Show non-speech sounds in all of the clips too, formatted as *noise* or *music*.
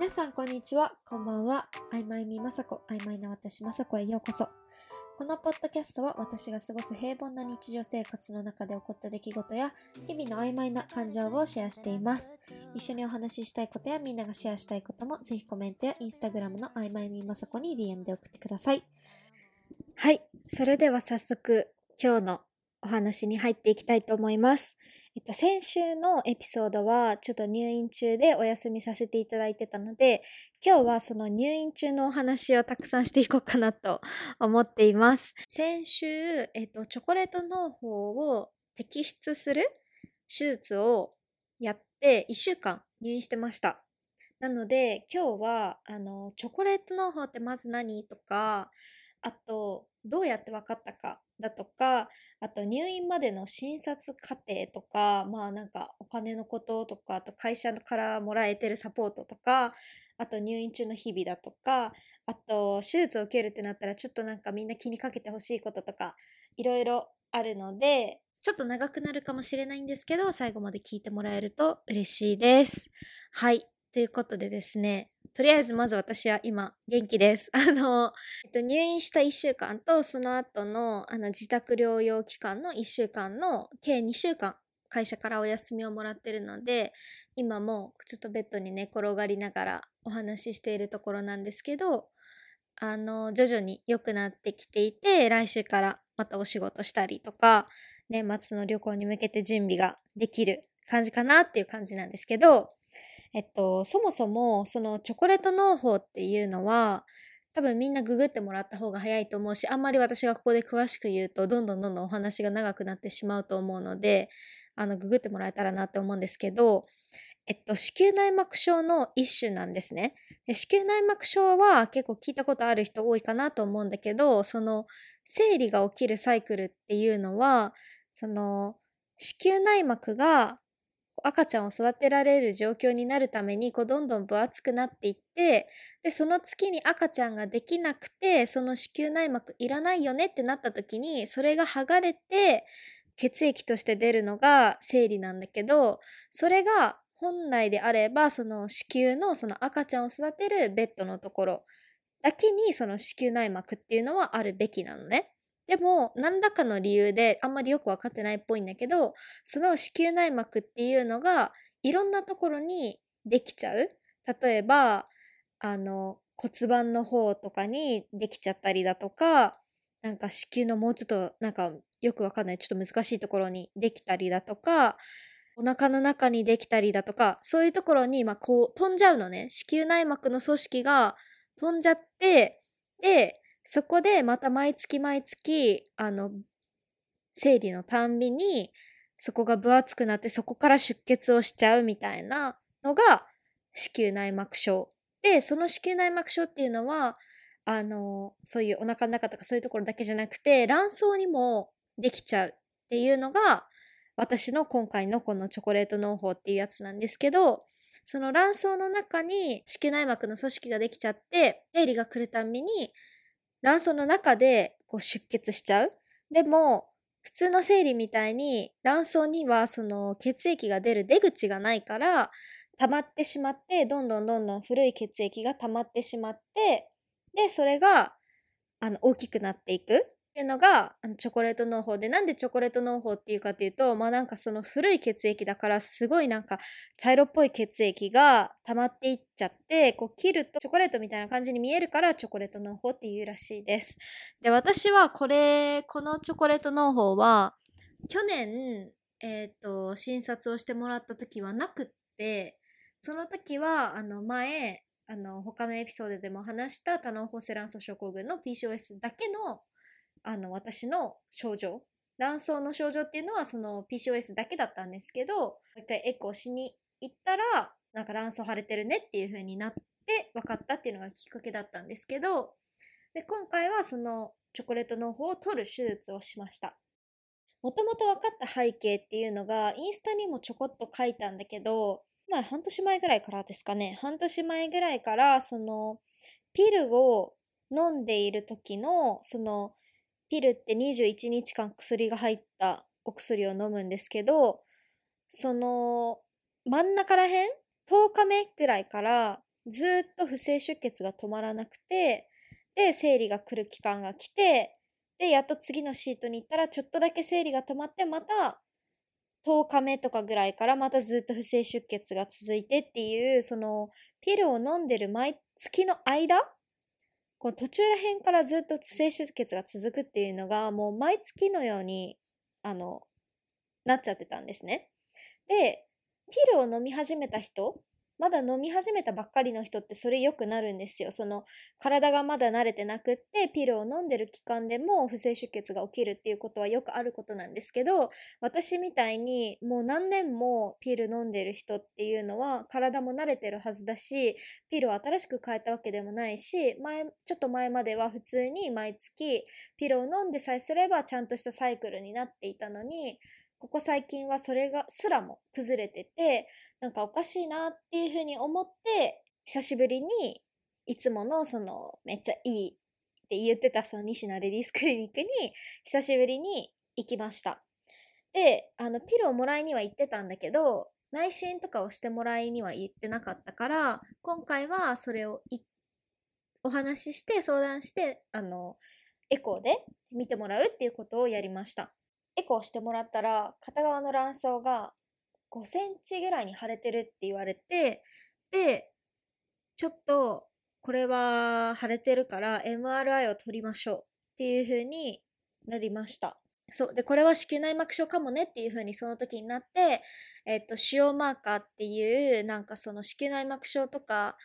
皆さんこんにちは、こんばんは。曖昧みまさこ、曖昧な私まさこへようこそ。このポッドキャストは私が過ごす平凡な日常生活の中で起こった出来事や日々の曖昧な感情をシェアしています。一緒にお話ししたいことやみんながシェアしたいこともぜひコメントやインスタグラムの曖昧みまさこに DM で送ってください。はい、それでは早速今日のお話に入っていきたいと思います。えっと、先週のエピソードはちょっと入院中でお休みさせていただいてたので、今日はその入院中のお話をたくさんしていこうかなと思っています。先週、えっと、チョコレート農法を摘出する手術をやって1週間入院してました。なので今日はあのチョコレート農法ってまず何とかあとどうやって分かったかだとかあと入院までの診察過程とかまあなんかお金のこととかあと会社からもらえてるサポートとかあと入院中の日々だとかあと手術を受けるってなったらちょっとなんかみんな気にかけてほしいこととかいろいろあるのでちょっと長くなるかもしれないんですけど最後まで聞いてもらえると嬉しいです。はい。ということでですね、とりあえずまず私は今元気です。*laughs* あの、えっと、入院した1週間とその後のあの自宅療養期間の1週間の計2週間会社からお休みをもらってるので今もちょっとベッドに寝転がりながらお話ししているところなんですけどあの徐々に良くなってきていて来週からまたお仕事したりとか年末の旅行に向けて準備ができる感じかなっていう感じなんですけどえっと、そもそもそのチョコレート農法っていうのは多分みんなググってもらった方が早いと思うしあんまり私がここで詳しく言うとどんどんどんどんお話が長くなってしまうと思うのであのググってもらえたらなって思うんですけど、えっと、子宮内膜症の一種なんですね。で子宮内膜症は結構聞いたことある人多いかなと思うんだけどその生理が起きるサイクルっていうのはその子宮内膜が赤ちゃんを育てられる状況になるためにこうどんどん分厚くなっていってでその月に赤ちゃんができなくてその子宮内膜いらないよねってなった時にそれが剥がれて血液として出るのが生理なんだけどそれが本来であればその子宮のその赤ちゃんを育てるベッドのところだけにその子宮内膜っていうのはあるべきなのね。でも何らかの理由であんまりよく分かってないっぽいんだけどその子宮内膜っていうのがいろんなところにできちゃう。例えばあの骨盤の方とかにできちゃったりだとかなんか子宮のもうちょっとなんかよくわかんないちょっと難しいところにできたりだとかお腹の中にできたりだとかそういうところにまあこう飛んじゃうのね。子宮内膜の組織が飛んじゃってでそこでまた毎月毎月あの生理のたんびにそこが分厚くなってそこから出血をしちゃうみたいなのが子宮内膜症。でその子宮内膜症っていうのはあのそういうお腹の中とかそういうところだけじゃなくて卵巣にもできちゃうっていうのが私の今回のこのチョコレート農法っていうやつなんですけどその卵巣の中に子宮内膜の組織ができちゃって生理が来るたんびに卵巣の中でこう出血しちゃう。でも、普通の生理みたいに卵巣にはその血液が出る出口がないから溜まってしまってどんどんどんどん古い血液が溜まってしまってでそれがあの大きくなっていくっていうのがあのチョコレート農法でなんでチョコレート農法っていうかっていうとまあなんかその古い血液だからすごいなんか茶色っぽい血液が溜まっていっちゃってこう切るとチョコレートみたいな感じに見えるからチョコレート農法っていうらしいです。で私はこれこのチョコレート農法は去年えっ、と診察をしてもらった時はなくってその時はあの前あの他のエピソードでも話した多脳ホセラン素症候群の PCOS だけのあの私の症状卵巣の症状っていうのはその PCOS だけだったんですけどもう一回エコーしに行ったらなんか卵巣腫れてるねっていう風になって分かったっていうのがきっかけだったんですけどで今回はそのチョコレートの方を取る手術をしました。もともと分かった背景っていうのがインスタにもちょこっと書いたんだけどまあ半年前ぐらいからですかね。半年前ぐらいからそのピルを飲んでいる時のそのピルって21日間薬が入ったお薬を飲むんですけどその真ん中らへん10日目ぐらいからずっと不正出血が止まらなくて、で、生理が来る期間が来て、で、やっと次のシートに行ったら、ちょっとだけ生理が止まって、また、10日目とかぐらいからまたずっと不正出血が続いてっていう、その、ピルを飲んでる毎月の間この途中ら辺からずっと不正出血が続くっていうのが、もう毎月のように、あの、なっちゃってたんですね。で、ピルを飲み始めた人まだ飲み始めたばっかりの人ってそれ良くなるんですよ。その体がまだ慣れてなくってピルを飲んでる期間でも不正出血が起きるっていうことはよくあることなんですけど私みたいにもう何年もピル飲んでる人っていうのは体も慣れてるはずだしピルを新しく変えたわけでもないし前ちょっと前までは普通に毎月ピルを飲んでさえすればちゃんとしたサイクルになっていたのにここ最近はそれがすらも崩れててなんかおかしいなっていうふうに思って、久しぶりにいつものそのめっちゃいいって言ってたその西野レディースクリニックに久しぶりに行きました。で、あのピルをもらいには行ってたんだけど、内診とかをしてもらいには行ってなかったから、今回はそれをお話しして相談して、あの、エコーで見てもらうっていうことをやりました。エコーしてもらったら、片側の卵巣が5センチぐらいに腫れてるって言われて、で、ちょっとこれは腫れてるから MRI を取りましょうっていう風になりました。そう。で、これは子宮内膜症かもねっていう風にその時になって、えっと、腫瘍マーカーっていう、なんかその子宮内膜症とか、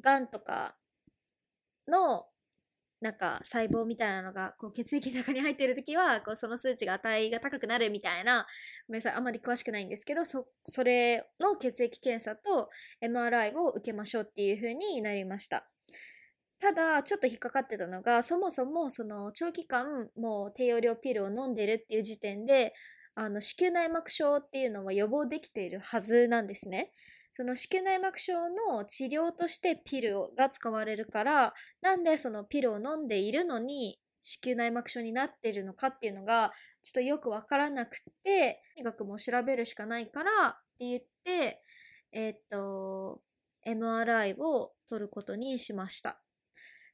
がんとかのなんか細胞みたいなのがこう血液の中に入っている時はこうその数値が値が高くなるみたいなごめんなさいあまり詳しくないんですけどそそれの血液検査と MRI を受けましょうっていう風になりました。ただちょっと引っかかってたのがそもそもその長期間もう低用量ピルを飲んでるっていう時点であの子宮内膜症っていうのは予防できているはずなんですね。その子宮内膜症の治療としてピルが使われるからなんでそのピルを飲んでいるのに子宮内膜症になっているのかっていうのがちょっとよくわからなくてとにかくもう調べるしかないからって言ってえー、っと MRI を取ることにしました。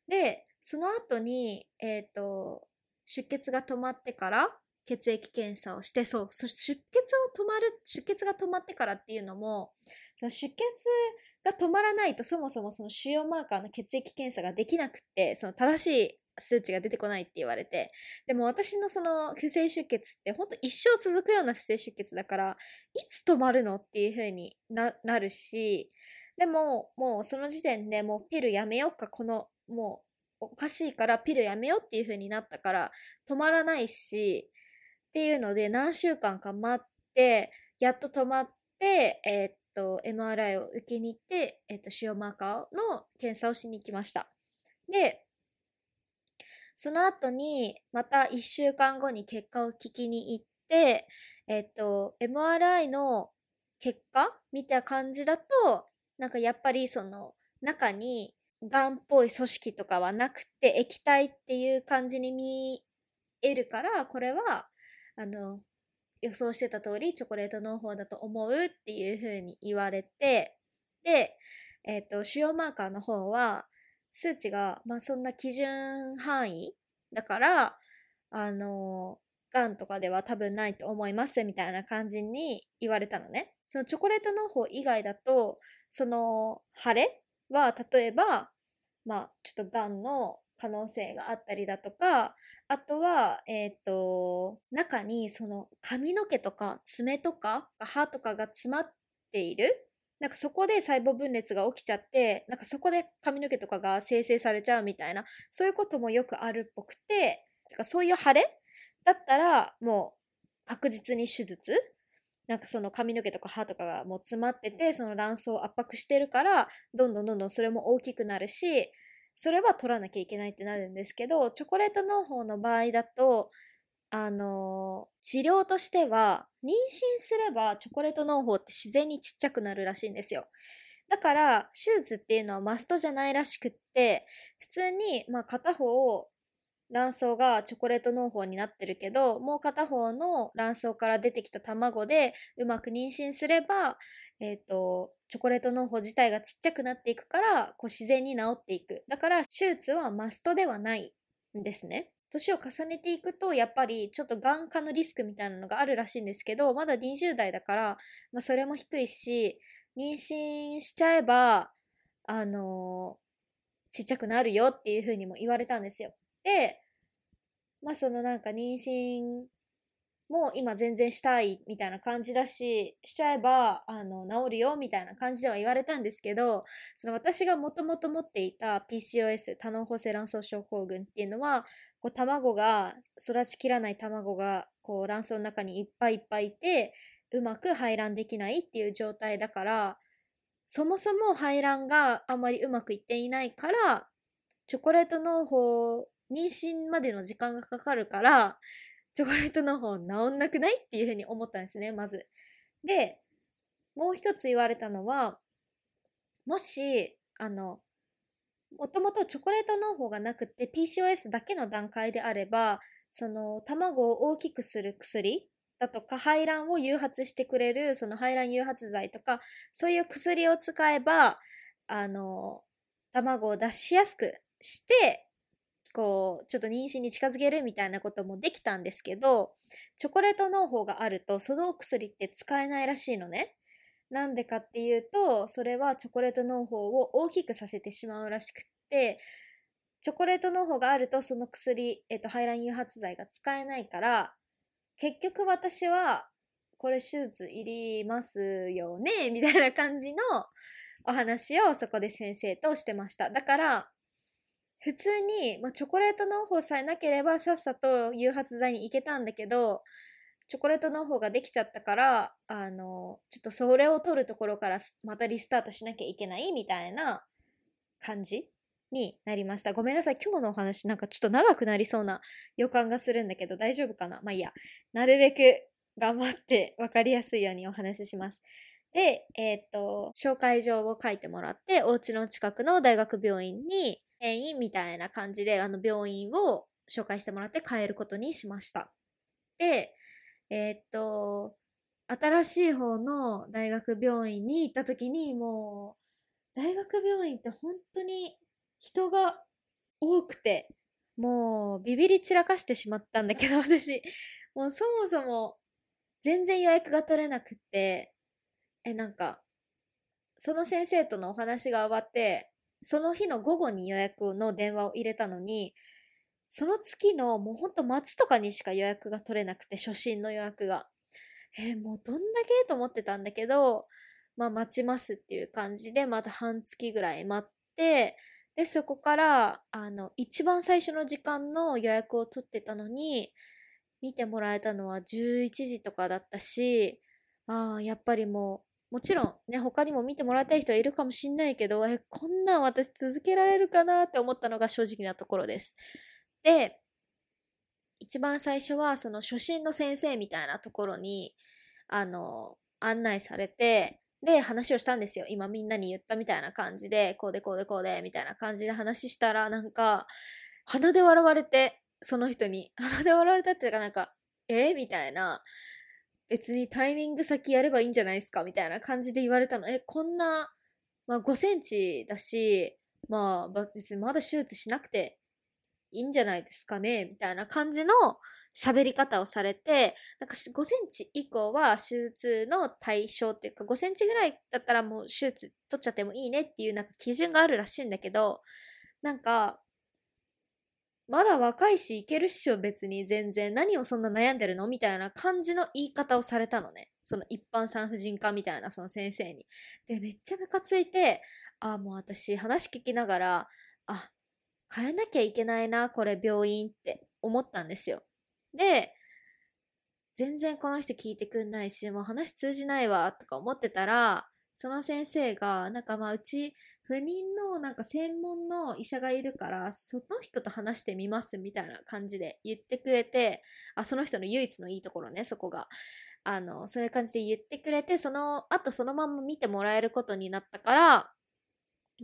でその後にえー、っと出血が止まってから血液検査をしてそう出血を止まる出血が止まってからっていうのもその出血が止まらないとそもそもその腫瘍マーカーの血液検査ができなくてその正しい数値が出てこないって言われてでも私のその不正出血ってほんと一生続くような不正出血だからいつ止まるのっていう風になるしでももうその時点でもうピルやめようかこのもうおかしいからピルやめようっていう風になったから止まらないしっていうので何週間か待ってやっと止まってえー、っと、MRI を受けに行って、えっと、腫瘍マーカーの検査をしに行きました。で、その後に、また1週間後に結果を聞きに行って、えっと、MRI の結果見た感じだと、なんかやっぱりその中にがんっぽい組織とかはなくて液体っていう感じに見えるから、これは、あの、予想してた通りチョコレート農法だと思うっていう風に言われて、で、えっ、ー、と、主要マーカーの方は、数値が、まあそんな基準範囲だから、あの、がんとかでは多分ないと思いますみたいな感じに言われたのね。そのチョコレート農法以外だと、その腫れは例えば、まあちょっとがんの可能性があったりだとか、あとは、えっ、ー、と、中にその髪の毛とか爪とか歯とかが詰まっている。なんかそこで細胞分裂が起きちゃって、なんかそこで髪の毛とかが生成されちゃうみたいな、そういうこともよくあるっぽくて、かそういう腫れだったらもう確実に手術。なんかその髪の毛とか歯とかがもう詰まってて、その卵巣を圧迫してるから、どんどんどんどんそれも大きくなるし、それは取らなきゃいけないってなるんですけど、チョコレート農法の場合だと、あの治療としては、妊娠すればチョコレート農法って自然にちっちゃくなるらしいんですよ。だから、手術っていうのはマストじゃないらしくって、普通に、まあ、片方、卵巣がチョコレート農法になってるけど、もう片方の卵巣から出てきた卵でうまく妊娠すれば、えっ、ー、と、チョコレート農法自体がちっちゃくなっていくから、こう自然に治っていく。だから手術はマストではないんですね。年を重ねていくと、やっぱりちょっと眼科のリスクみたいなのがあるらしいんですけど、まだ20代だから、まあそれも低いし、妊娠しちゃえば、あのー、ちっちゃくなるよっていうふうにも言われたんですよ。で、まあそのなんか妊娠もう今全然したいみたいな感じだし、しちゃえば、あの、治るよみたいな感じでは言われたんですけど、その私がもともと持っていた PCOS、多脳補正卵巣症候群っていうのは、こう卵が、育ちきらない卵が、こう卵巣の中にいっぱいいっぱいいて、うまく排卵できないっていう状態だから、そもそも排卵があんまりうまくいっていないから、チョコレート農法、妊娠までの時間がかかるから、チョコレートの方治んなくないっていうふうに思ったんですね、まず。で、もう一つ言われたのは、もし、あの、もともとチョコレート農法がなくて PCOS だけの段階であれば、その卵を大きくする薬だとか排卵を誘発してくれるその排卵誘発剤とかそういう薬を使えばあの卵を出しやすくしてこう、ちょっと妊娠に近づけるみたいなこともできたんですけど、チョコレート農法があると、そのお薬って使えないらしいのね。なんでかっていうと、それはチョコレート農法を大きくさせてしまうらしくって、チョコレート農法があると、その薬、えっと、排卵誘発剤が使えないから、結局私は、これ手術いりますよねみたいな感じのお話をそこで先生としてました。だから、普通に、まあ、チョコレート農法さえなければさっさと誘発剤に行けたんだけど、チョコレート農法ができちゃったから、あの、ちょっとそれを取るところからまたリスタートしなきゃいけないみたいな感じになりました。ごめんなさい。今日のお話なんかちょっと長くなりそうな予感がするんだけど大丈夫かな？まあいいや。なるべく頑張って分かりやすいようにお話しします。で、えっ、と、紹介状を書いてもらって、お家の近くの大学病院に転院みたいな感じで、あの、病院を紹介してもらって帰ることにしました。で、えー、っと、新しい方の大学病院に行った時に、もう、大学病院って本当に人が多くて、もうビビり散らかしてしまったんだけど、*laughs* 私、もうそもそも全然予約が取れなくって、え、なんか、その先生とのお話が終わって、その日の午後に予約の電話を入れたのに、その月のもうほんと末とかにしか予約が取れなくて、初診の予約が。えー、もうどんだけと思ってたんだけど、まあ待ちますっていう感じで、また半月ぐらい待って、で、そこから、あの、一番最初の時間の予約を取ってたのに、見てもらえたのは11時とかだったし、ああ、やっぱりもう、もちろんね、他にも見てもらいたい人はいるかもしんないけど、え、こんなん私続けられるかなって思ったのが正直なところです。で、一番最初はその初心の先生みたいなところに、あの、案内されて、で、話をしたんですよ。今みんなに言ったみたいな感じで、こうでこうでこうで、みたいな感じで話したら、なんか、鼻で笑われて、その人に。鼻で笑われたっていうかなんか、え？みたいな。別にタイミング先やればいいんじゃないですか？みたいな感じで言われたの。え、こんな、まあ5センチだし、まあ別にまだ手術しなくていいんじゃないですかね？みたいな感じの喋り方をされて、なんか5センチ以降は手術の対象っていうか5センチぐらいだったらもう手術取っちゃってもいいねっていうなんか基準があるらしいんだけど、なんかまだ若いし、いけるっしょ、別に全然。何をそんな悩んでるの？みたいな感じの言い方をされたのね。その一般産婦人科みたいな、その先生に。で、めっちゃムカついて、あ、もう私話聞きながら、あ、変えなきゃいけないな、これ病院って思ったんですよ。で、全然この人聞いてくんないし、もう話通じないわ、とか思ってたら、その先生が、なんかまあ、うち、不妊のなんか専門の医者がいるから、その人と話してみますみたいな感じで言ってくれて、あ、その人の唯一のいいところね、そこが。あの、そういう感じで言ってくれて、その後そのまま見てもらえることになったから、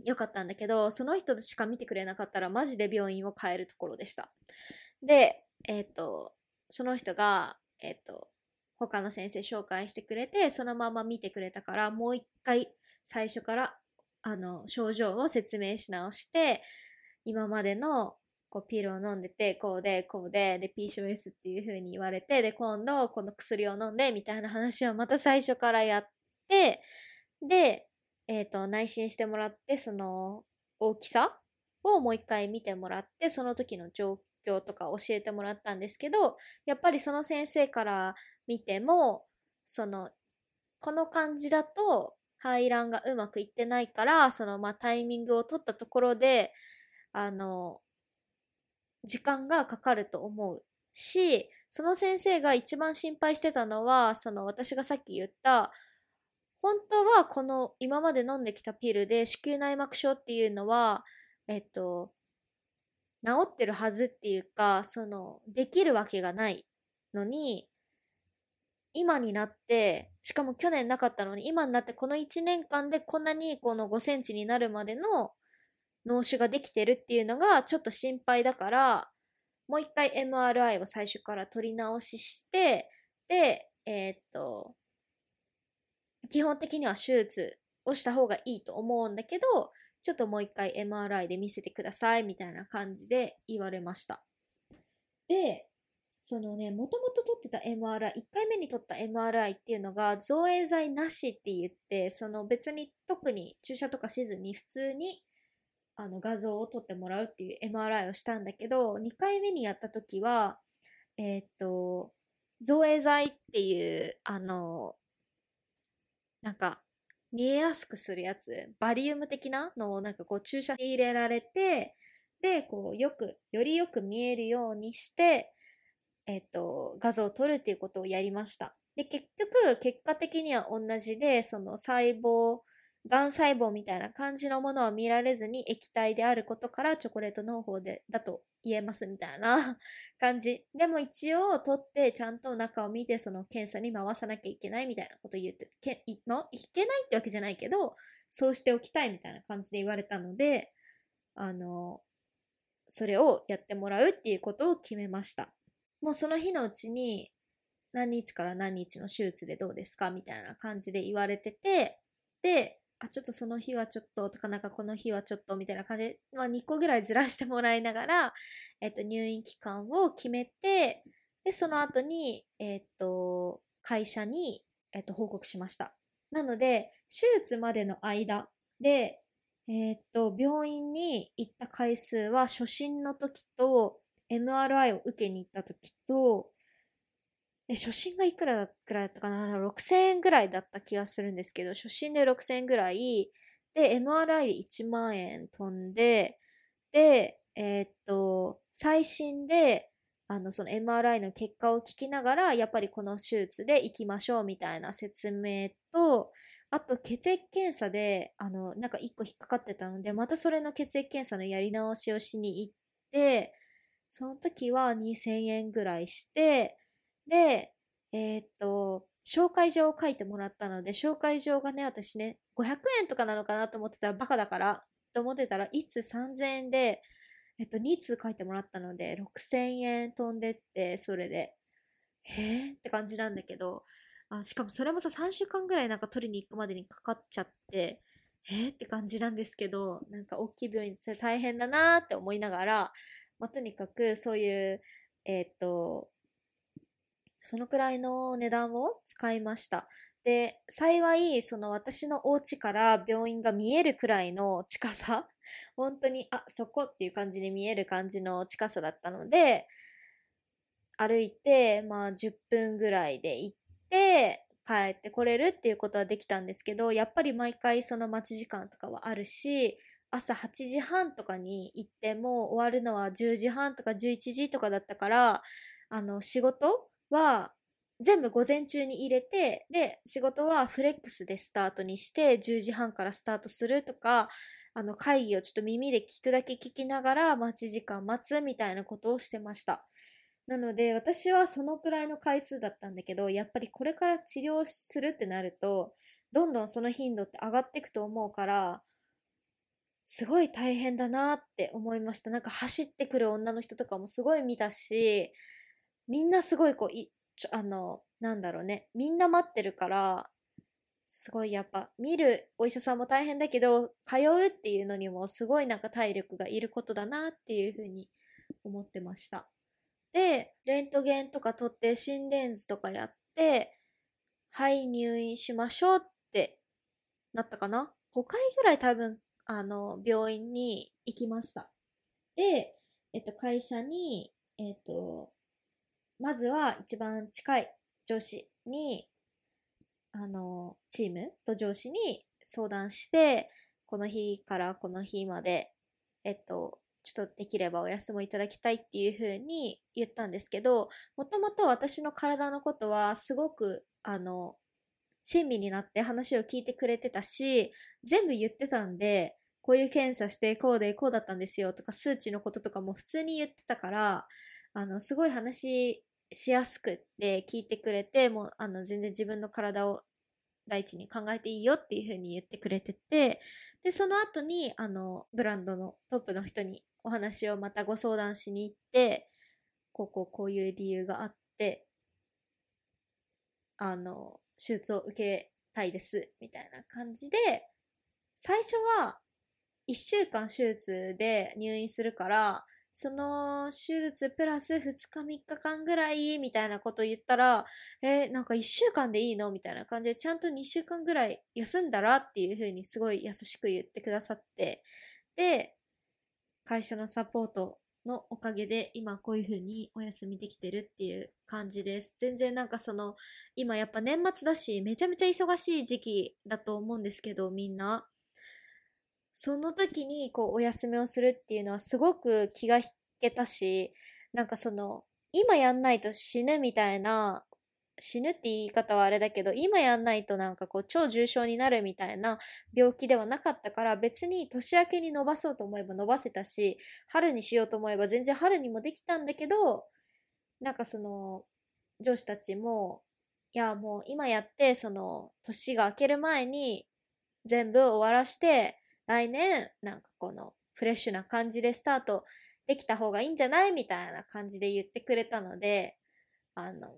よかったんだけど、その人しか見てくれなかったらマジで病院を変えるところでした。で、えっ、ー、と、その人が、えっ、ー、と、他の先生紹介してくれて、そのまま見てくれたから、もう一回最初からあの症状を説明し直して今までのこうピルを飲んでてこうでこうでで PCOS っていう風に言われてで今度この薬を飲んでみたいな話をまた最初からやってで、えーと、内診してもらってその大きさをもう一回見てもらってその時の状況とか教えてもらったんですけどやっぱりその先生から見てもそのこの感じだと排卵がうまくいってないから、そのまあタイミングを取ったところで、あの、時間がかかると思うし、その先生が一番心配してたのは、その私がさっき言った、本当はこの今まで飲んできたピルで子宮内膜症っていうのは、えっと、治ってるはずっていうか、その、できるわけがないのに、今になって、しかも去年なかったのに、今になってこの1年間でこんなにこの5センチになるまでの脳腫ができてるっていうのがちょっと心配だから、もう一回 MRI を最初から取り直しして、で、えー、っと、基本的には手術をした方がいいと思うんだけど、ちょっともう一回 MRI で見せてくださいみたいな感じで言われました。で、そのね、もともと取ってた MRI、1回目に取った MRI っていうのが造影剤なしって言って、その別に特に注射とかしずに普通にあの画像を撮ってもらうっていう MRI をしたんだけど、2回目にやった時は、えー、っと、造影剤っていう、あの、なんか、見えやすくするやつ、バリウム的なのをなんかこう注射入れられて、で、こうよく、よりよく見えるようにして、えっ、と、画像を撮るっていうことをやりました。で、結局、結果的には同じで、その細胞、がん細胞みたいな感じのものは見られずに液体であることからチョコレート農法でだと言えますみたいな *laughs* 感じ。でも一応取ってちゃんと中を見てその検査に回さなきゃいけないみたいなこと言ってけい、ま、いけないってわけじゃないけど、そうしておきたいみたいな感じで言われたので、あの、それをやってもらうっていうことを決めました。もうその日のうちに何日から何日の手術でどうですかみたいな感じで言われてて、で、あ、ちょっとその日はちょっととか、なんかこの日はちょっとみたいな感じで、まあ2個ぐらいずらしてもらいながら、えっと、入院期間を決めて、で、その後に、えっと、会社に、えっと、報告しました。なので、手術までの間で、えっと、病院に行った回数は初診の時と、MRI を受けに行った時と、初診がいくらくらいだったかな ?6000 円ぐらいだった気がするんですけど、初診で6000円ぐらい、で、MRI で1万円飛んで、で、えー、っと、最新で、あの、その MRI の結果を聞きながら、やっぱりこの手術で行きましょうみたいな説明と、あと血液検査で、あの、なんか1個引っかかってたので、またそれの血液検査のやり直しをしに行って、その時は2000円ぐらいして、で、えー、っと、紹介状を書いてもらったので、紹介状がね、私ね、500円とかなのかなと思ってたらバカだから、と思ってたら、いつ3000円で、えっと、2通書いてもらったので、6000円飛んでって、それで、へえって感じなんだけど、あしかもそれもさ、3週間ぐらいなんか取りに行くまでにかかっちゃって、えー、って感じなんですけど、なんか大きい病院って大変だなって思いながら、まあ、とにかくそういう、えっ、と、そのくらいの値段を使いました。で、幸い、その私のお家から病院が見えるくらいの近さ、*laughs* 本当に、あ、そこっていう感じに見える感じの近さだったので、歩いて、まあ10分ぐらいで行って、帰ってこれるっていうことはできたんですけど、やっぱり毎回その待ち時間とかはあるし、朝8時半とかに行っても終わるのは10時半とか11時とかだったから、あの、仕事は全部午前中に入れて、で、仕事はフレックスでスタートにして、10時半からスタートするとか、あの、会議をちょっと耳で聞くだけ聞きながら待ち時間待つみたいなことをしてました。なので、私はそのくらいの回数だったんだけど、やっぱりこれから治療するってなると、どんどんその頻度って上がっていくと思うから、すごい大変だなって思いました。なんか走ってくる女の人とかもすごい見たし、みんなすごいこう、いちょあの、なんだろうね、みんな待ってるから、すごいやっぱ見るお医者さんも大変だけど通うっていうのにもすごいなんか体力がいることだなっていうふうに思ってました。で、レントゲンとか取って心電図とかやって、はい入院しましょうってなったかな ?5 回ぐらい多分あの病院に行きました。で、えっと会社に、えっと、まずは一番近い上司にあの、チームと上司に相談して、この日からこの日まで、えっと、ちょっとできればお休みいただきたいっていうふうに言ったんですけど、もともと私の体のことはすごく、あの、親身になって話を聞いてくれてたし、全部言ってたんで、こういう検査してこうでこうだったんですよとか数値のこととかも普通に言ってたから、あの、すごい話しやすくって聞いてくれて、もうあの全然自分の体を第一に考えていいよっていうふうに言ってくれてて、で、その後にあのブランドのトップの人にお話をまたご相談しに行って、こうこうこういう理由があって、あの、手術を受けたいです、みたいな感じで、最初は1週間手術で入院するから、その手術プラス2日3日間ぐらいみたいなこと言ったら、えー、なんか1週間でいいのみたいな感じでちゃんと2週間ぐらい休んだらっていう風にすごい優しく言ってくださって、で、会社のサポートのおかげで今こういうふうにお休みできてるっていう感じです。全然なんかその今やっぱ年末だしめちゃめちゃ忙しい時期だと思うんですけどみんな。その時にこうお休みをするっていうのはすごく気が引けたし、なんかその、今やんないと死ぬみたいな、死ぬって言い方はあれだけど、今やんないとなんかこう超重症になるみたいな病気ではなかったから別に年明けに伸ばそうと思えば伸ばせたし、春にしようと思えば全然春にもできたんだけど、なんかその、上司たちも、いやもう今やって、その、年が明ける前に全部終わらして、来年、なんかこのフレッシュな感じでスタートできた方がいいんじゃない？みたいな感じで言ってくれたので、あの、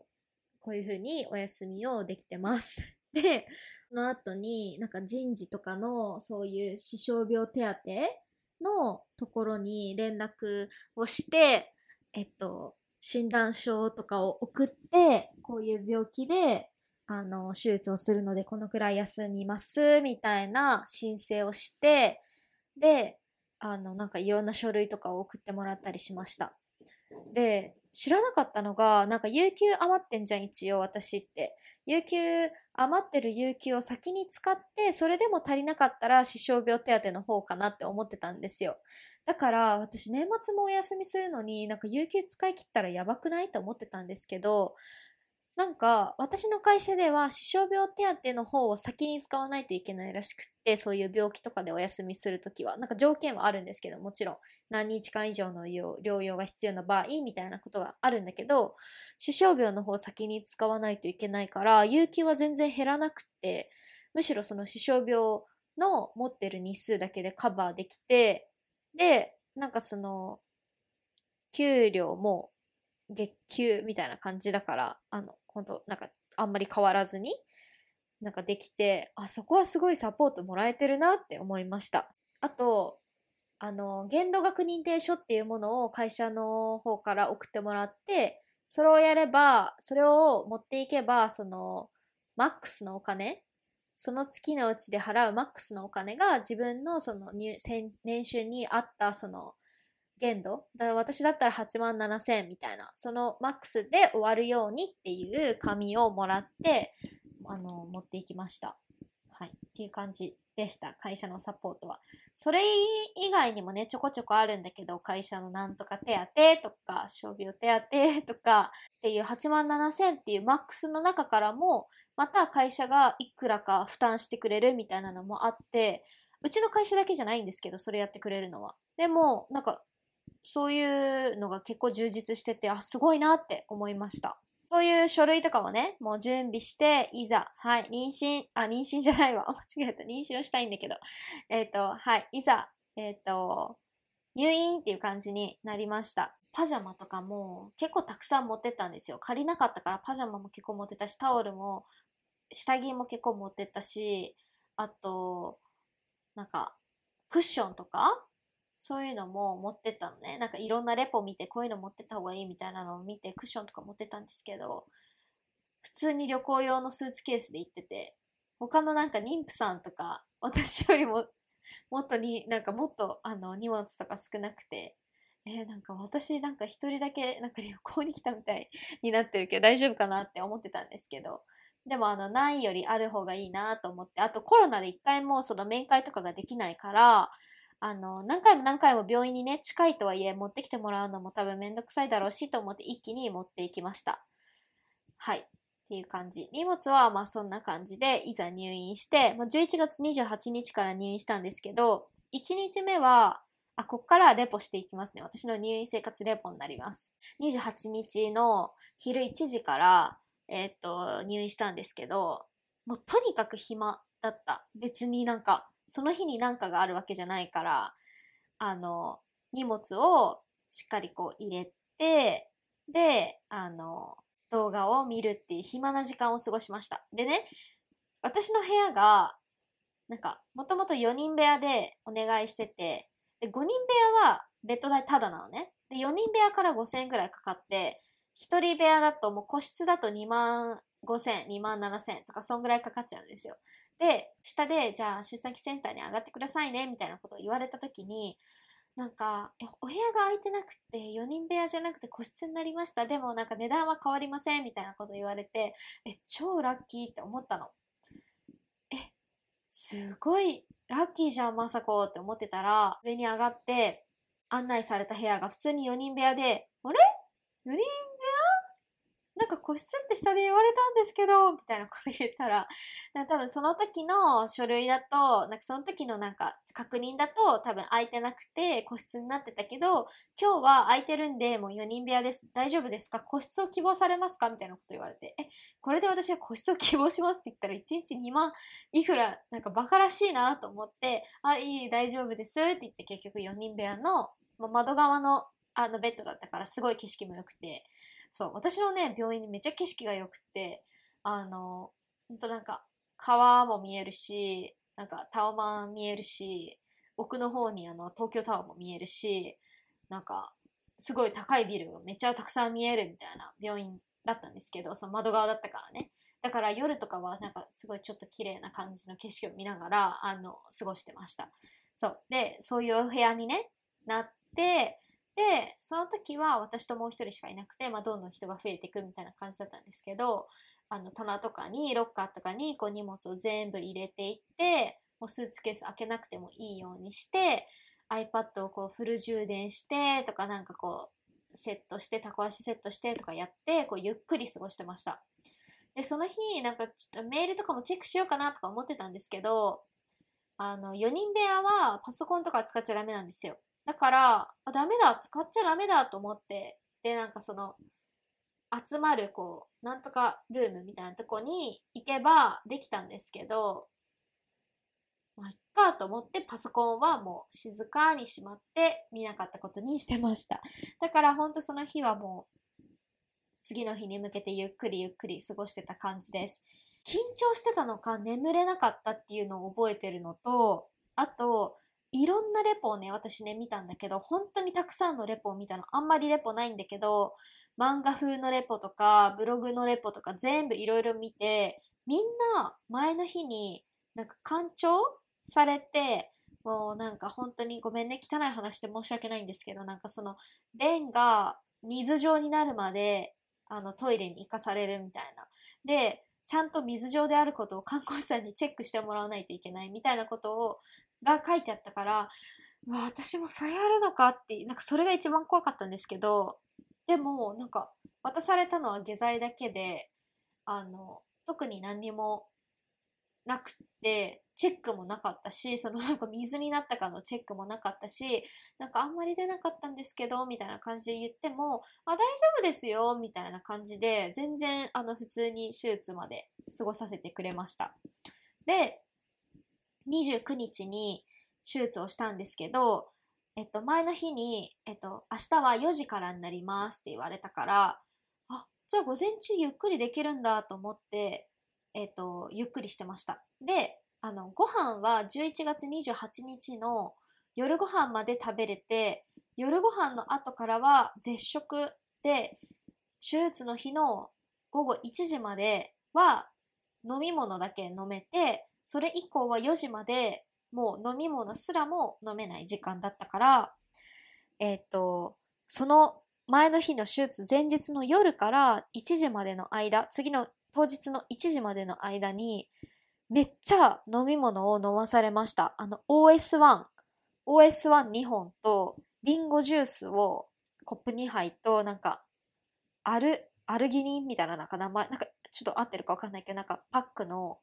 こういうふうにお休みをできてます。*laughs* で、その後になんか人事とかのそういう死傷病手当のところに連絡をして、えっと、診断書とかを送って、こういう病気であの、手術をするのでこのくらい休みます、みたいな申請をして、で、あの、なんかいろんな書類とかを送ってもらったりしました。で、知らなかったのが、なんか有給余ってんじゃん、一応私って。有給、余ってる有給を先に使って、それでも足りなかったら死傷病手当の方かなって思ってたんですよ。だから私年末もお休みするのになんか有給使い切ったらやばくない？と思ってたんですけど、なんか、私の会社では、死傷病手当の方を先に使わないといけないらしくって、そういう病気とかでお休みするときは、なんか条件はあるんですけど、もちろん、何日間以上の療養が必要な場合、みたいなことがあるんだけど、死傷病の方を先に使わないといけないから、有給は全然減らなくって、むしろその死傷病の持ってる日数だけでカバーできて、で、なんかその、給料も月給みたいな感じだから、あの、本当なんかあんまり変わらずになんかできてあそこはすごいサポートもらえてるなって思いました。あとあの限度額認定書っていうものを会社の方から送ってもらってそれをやればそれを持っていけばそのマックスのお金その月のうちで払うマックスのお金が自分のその年収に合ったその限度？だから私だったら8万7千みたいな。そのマックスで終わるようにっていう紙をもらってあの持っていきました。はい。っていう感じでした。会社のサポートは。それ以外にもねちょこちょこあるんだけど会社のなんとか手当とか傷病手当とかっていう8万7千っていうマックスの中からもまた会社がいくらか負担してくれるみたいなのもあってうちの会社だけじゃないんですけどそれやってくれるのは。でもなんかそういうのが結構充実してて、あ、すごいなって思いました。そういう書類とかもね、もう準備して、いざ、はい、妊娠、あ、妊娠じゃないわ。*laughs* 間違えた。妊娠をしたいんだけど。えっ、ー、と、はい、いざ、えっ、ー、と、入院っていう感じになりました。パジャマとかも結構たくさん持ってったんですよ。借りなかったからパジャマも結構持ってたし、タオルも下着も結構持ってったし、あと、なんか、クッションとか、そういうのも持ってったのね。なんかいろんなレポ見てこういうの持ってた方がいいみたいなのを見てクッションとか持ってたんですけど、普通に旅行用のスーツケースで行ってて、他のなんか妊婦さんとか、私よりももっとに、なんかもっとあの荷物とか少なくて、えー、なんか私なんか一人だけなんか旅行に来たみたいになってるけど大丈夫かなって思ってたんですけど、でもあのないよりある方がいいなと思って、あとコロナで一回もその面会とかができないから、あの、何回も何回も病院にね、近いとはいえ持ってきてもらうのも多分めんどくさいだろうしと思って一気に持っていきました。はい。っていう感じ。荷物はまあそんな感じで、いざ入院して、まあ、11月28日から入院したんですけど、1日目は、あ、こっからレポしていきますね。私の入院生活レポになります。28日の昼1時から、えー、っと、入院したんですけど、もうとにかく暇だった。別になんか、その日に何かがあるわけじゃないから、あの、荷物をしっかりこう入れて、で、あの、動画を見るっていう暇な時間を過ごしました。でね、私の部屋が、なんか、もともと4人部屋でお願いしてて、で、5人部屋はベッド代タダなのね。で、4人部屋から5000円くらいかかって、1人部屋だともう個室だと2万5000、2万7000とかそんぐらいかかっちゃうんですよ。で、下で、じゃあ出産期センターに上がってくださいね、みたいなことを言われた時に、なんか、お部屋が空いてなくて、4人部屋じゃなくて個室になりました。でもなんか値段は変わりません、みたいなこと言われて、え、超ラッキーって思ったの。え、すごいラッキーじゃん、まさこって思ってたら、上に上がって案内された部屋が普通に4人部屋で、あれ ?4 人なんか個室って下で言われたんですけど、みたいなこと言ったら、多分その時の書類だと、なんかその時のなんか確認だと多分空いてなくて個室になってたけど、今日は空いてるんでもう4人部屋です。大丈夫ですか？個室を希望されますか？みたいなこと言われて、え、これで私は個室を希望しますって言ったら1日2万いくら、なんかバカらしいなと思って、あ、いい、大丈夫ですって言って結局4人部屋の、窓側のあのベッドだったからすごい景色も良くて、そう、私のね、病院にめっちゃ景色が良くて、あの、ほんとなんか、川も見えるし、なんかタワマン見えるし、奥の方にあの東京タワーも見えるし、なんか、すごい高いビルがめっちゃたくさん見えるみたいな病院だったんですけど、その窓側だったからね。だから夜とかはなんかすごいちょっと綺麗な感じの景色を見ながら、あの、過ごしてました。そう。で、そういうお部屋にね、なって、で、その時は私ともう一人しかいなくて、まあ、どんどん人が増えていくみたいな感じだったんですけど、あの、棚とかに、ロッカーとかに、こう荷物を全部入れていって、もうスーツケース開けなくてもいいようにして、iPad をこうフル充電してとかなんかこうセットしてタコ足セットしてとかやってこうゆっくり過ごしてました。でその日なんかちょっとメールとかもチェックしようかなとか思ってたんですけどあの4人部屋はパソコンとか使っちゃダメなんですよ。だから、あ、ダメだ、使っちゃダメだと思って、で、なんかその、集まる、こう、なんとかルームみたいなとこに行けばできたんですけど、まあ、いっかと思ってパソコンはもう静かにしまって見なかったことにしてました。だからほんとその日はもう次の日に向けてゆっくりゆっくり過ごしてた感じです。緊張してたのか眠れなかったっていうのを覚えてるのと、あと、いろんなレポをね、私ね、見たんだけど、本当にたくさんのレポを見たの。あんまりレポないんだけど、漫画風のレポとか、ブログのレポとか全部いろいろ見て、みんな前の日になんか干潮されて、もうなんか本当にごめんね、汚い話で申し訳ないんですけど、なんかその、便が水状になるまで、あの、トイレに行かされるみたいな。で、ちゃんと水状であることを看護師さんにチェックしてもらわないといけないみたいなことをが書いてあったから、うわ、私もそれやるのかって、なんかそれが一番怖かったんですけど、でも、なんか、渡されたのは下剤だけで、あの、特に何にもなくて、チェックもなかったし、そのなんか水になったかのチェックもなかったし、なんかあんまり出なかったんですけど、みたいな感じで言っても、あ、大丈夫ですよ、みたいな感じで、全然あの普通に手術まで過ごさせてくれました。で、29日に手術をしたんですけど、えっと、前の日に、えっと、明日は4時からになりますって言われたから、あ、じゃあ午前中ゆっくりできるんだと思って、えっ、と、ゆっくりしてました。で、あの、ご飯は11月28日の夜ご飯まで食べれて、夜ご飯の後からは絶食で、手術の日の午後1時までは飲み物だけ飲めて、それ以降は4時までもう飲み物すらも飲めない時間だったから、えっ、と、その前の日の手術前日の夜から1時までの間、次の当日の1時までの間に、めっちゃ飲み物を飲まされました。あの OS1、OS12 本とリンゴジュースをコップ2杯となんかアル、アルギニンみたいななんか名前、なんかちょっと合ってるかわかんないけど、なんかパックの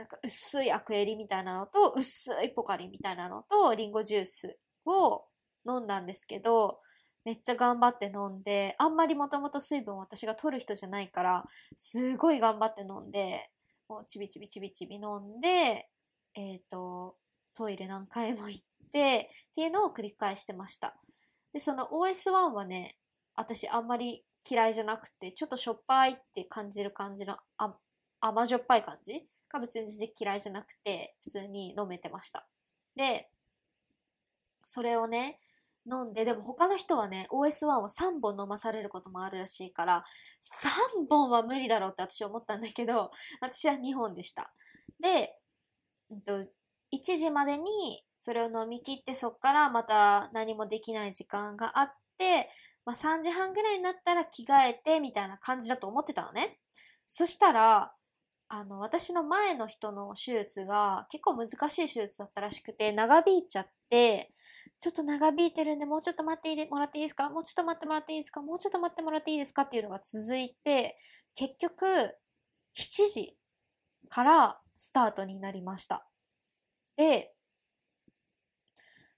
なんか薄いアクエリみたいなのと薄いポカリみたいなのとリンゴジュースを飲んだんですけど、めっちゃ頑張って飲んで、あんまりもともと水分を私が取る人じゃないから、すごい頑張って飲んで、もうちびちびちびちび飲んで、えっ、と、トイレ何回も行って、っていうのを繰り返してました。で、その OS1 はね、私あんまり嫌いじゃなくて、ちょっとしょっぱいって感じる感じのあ甘じょっぱい感じが別に全然嫌いじゃなくて、普通に飲めてました。で、それをね、飲んで、でも他の人はね、OS1 を3本飲まされることもあるらしいから、3本は無理だろうって私思ったんだけど、私は2本でした。で、うんと、1時までにそれを飲み切って、そっからまた何もできない時間があって、まあ、3時半ぐらいになったら着替えてみたいな感じだと思ってたのね。そしたら、あの、私の前の人の手術が結構難しい手術だったらしくて、長引いちゃって、ちょっと長引いてるんで、もうちょっと待ってもらっていいですか？もうちょっと待ってもらっていいですか？もうちょっと待ってもらっていいですか？っていうのが続いて、結局、7時からスタートになりました。で、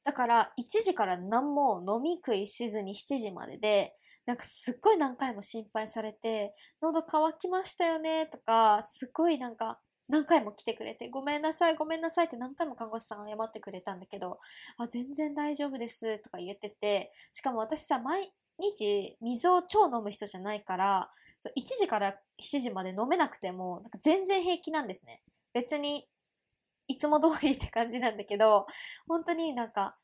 だから1時から何も飲み食いしずに7時までで、なんかすっごい何回も心配されて、喉乾きましたよねとか、すっごいなんか何回も来てくれて、ごめんなさい、ごめんなさいって何回も看護師さん謝ってくれたんだけど、あ、全然大丈夫ですとか言ってて、しかも私さ、毎日水を超飲む人じゃないから、1時から7時まで飲めなくても、なんか全然平気なんですね。別に、いつも通りって感じなんだけど、本当になんか、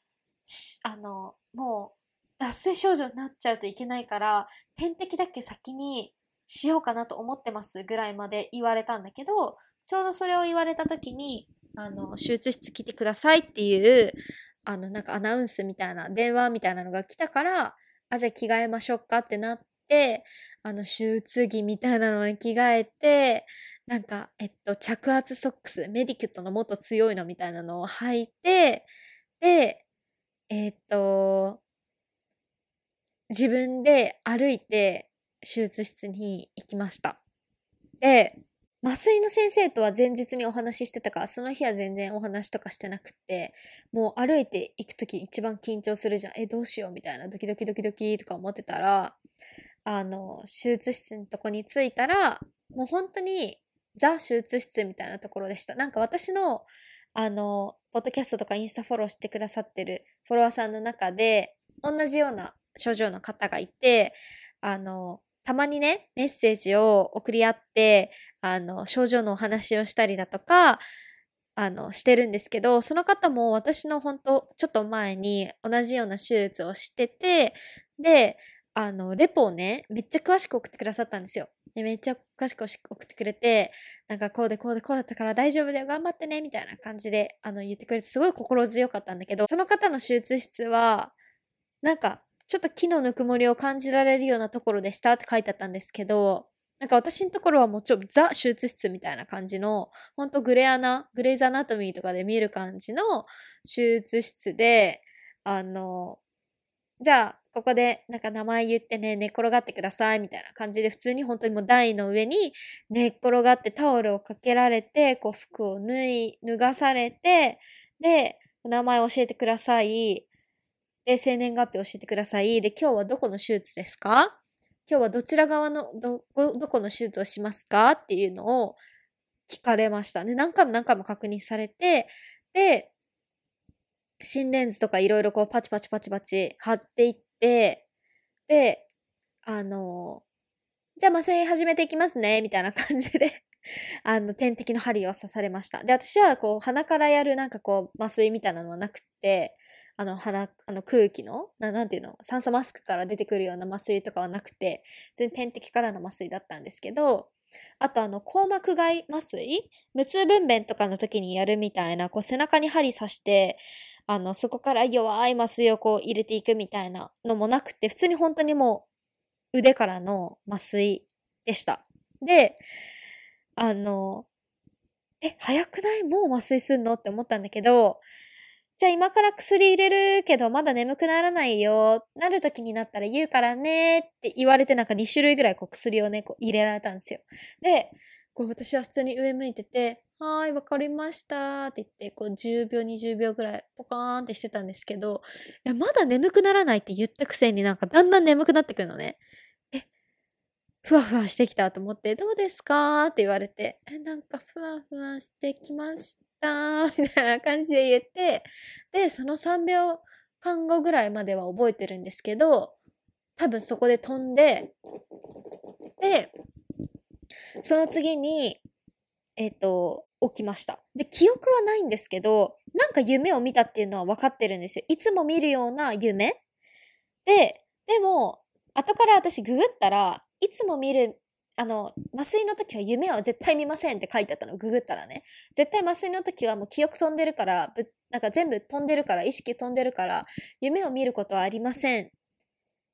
あの、もう、脱水症状になっちゃうといけないから、点滴だけ先にしようかなと思ってますぐらいまで言われたんだけど、ちょうどそれを言われた時に、あの、手術室来てくださいっていう、あの、なんかアナウンスみたいな、電話みたいなのが来たから、あ、じゃあ着替えましょうかってなって、あの、手術着みたいなのに着替えて、なんか、えっと、着圧ソックス、メディキュットのもっと強いのみたいなのを履いて、で、えっと、自分で歩いて手術室に行きました。で、麻酔の先生とは前日にお話ししてたから、その日は全然お話とかしてなくて、もう歩いて行くとき一番緊張するじゃん。え、どうしようみたいな、ドキドキドキドキとか思ってたら、あの、手術室のとこに着いたら、もう本当にザ手術室みたいなところでした。なんか私の、あの、ポッドキャストとかインスタフォローしてくださってるフォロワーさんの中で、同じような症状の方がいて、あの、たまにね、メッセージを送り合って、あの、症状のお話をしたりだとか、あの、してるんですけど、その方も私の本当ちょっと前に同じような手術をしてて、で、あの、レポをね、めっちゃ詳しく送ってくださったんですよ。で、めっちゃ詳しく送ってくれて、なんかこうでこうでこうだったから大丈夫だよ、頑張ってね、みたいな感じで、あの、言ってくれて、すごい心強かったんだけど、その方の手術室は、なんか、ちょっと木のぬくもりを感じられるようなところでしたって書いてあったんですけど、なんか私のところはもうちょっとザ手術室みたいな感じの、ほんとグレアな、グレイズアナトミーとかで見る感じの手術室で、あの、じゃあ、ここでなんか名前言ってね、寝っ転がってくださいみたいな感じで普通に本当にもう台の上に寝っ転がってタオルをかけられて、こう服を脱い、脱がされて、で、名前教えてください。で、生年月日教えてください。で、今日はどこの手術ですか？今日はどちら側の、ど、どこの手術をしますか？っていうのを聞かれました。で、何回も何回も確認されて、で、心電図とかいろいろこうパチパチパチパチ貼っていって、で、あの、じゃあ麻酔始めていきますね、みたいな感じで *laughs* あの、点滴の針を刺されました。で、私はこう、鼻からやるなんかこう、麻酔みたいなのはなくて、あの、鼻、あの空気の、ななんていうの、酸素マスクから出てくるような麻酔とかはなくて、全然点滴からの麻酔だったんですけど、あとあの、硬膜外麻酔？無痛分娩とかの時にやるみたいな、こう背中に針刺して、あの、そこから弱い麻酔をこう入れていくみたいなのもなくて、普通に本当にもう腕からの麻酔でした。で、あの、え、早くない？もう麻酔すんの？って思ったんだけど、じゃあ今から薬入れるけどまだ眠くならないよ。なる時になったら言うからねって言われてなんか2種類ぐらいこう薬をね、こう入れられたんですよ。で、こう私は普通に上向いてて、はーい、わかりましたって言って、こう10秒、20秒ぐらいポカーンってしてたんですけど、いや、まだ眠くならないって言ったくせになんかだんだん眠くなってくるのね。え、ふわふわしてきたと思って、どうですか？って言われて、え、なんかふわふわしてきましたみたいな感じで言って、で、その3秒間後ぐらいまでは覚えてるんですけど、多分そこで飛んで、で、その次に、えっ、ー、と、起きました。で、記憶はないんですけど、なんか夢を見たっていうのは分かってるんですよ。いつも見るような夢で、でも、後から私ググったら、いつも見るあの、麻酔の時は夢は絶対見ませんって書いてあったの、ググったらね。絶対麻酔の時はもう記憶飛んでるから、ぶなんか全部飛んでるから、意識飛んでるから、夢を見ることはありませんっ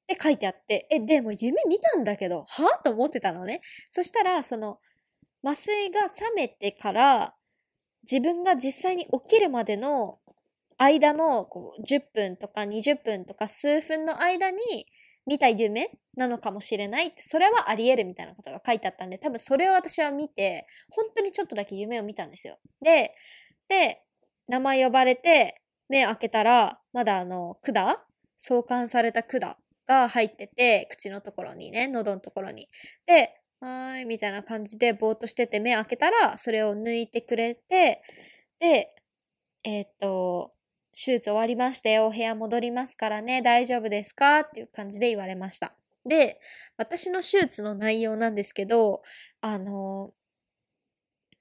て書いてあって、え、でも夢見たんだけど、はと思ってたのね。そしたら、その、麻酔が覚めてから、自分が実際に起きるまでの間のこう10分とか20分とか数分の間に見た夢なのかもしれないって、それはあり得るみたいなことが書いてあったんで、多分それを私は見て、本当にちょっとだけ夢を見たんですよ。で、で、名前呼ばれて、目開けたら、まだあの、管創刊された管が入ってて、口のところにね、喉のところに。で、はーい、みたいな感じでぼーっとしてて目開けたら、それを抜いてくれて、で、えー、っと、手術終わりましたよ、お部屋戻りますからね、大丈夫ですか？っていう感じで言われました。で、私の手術の内容なんですけど、あの、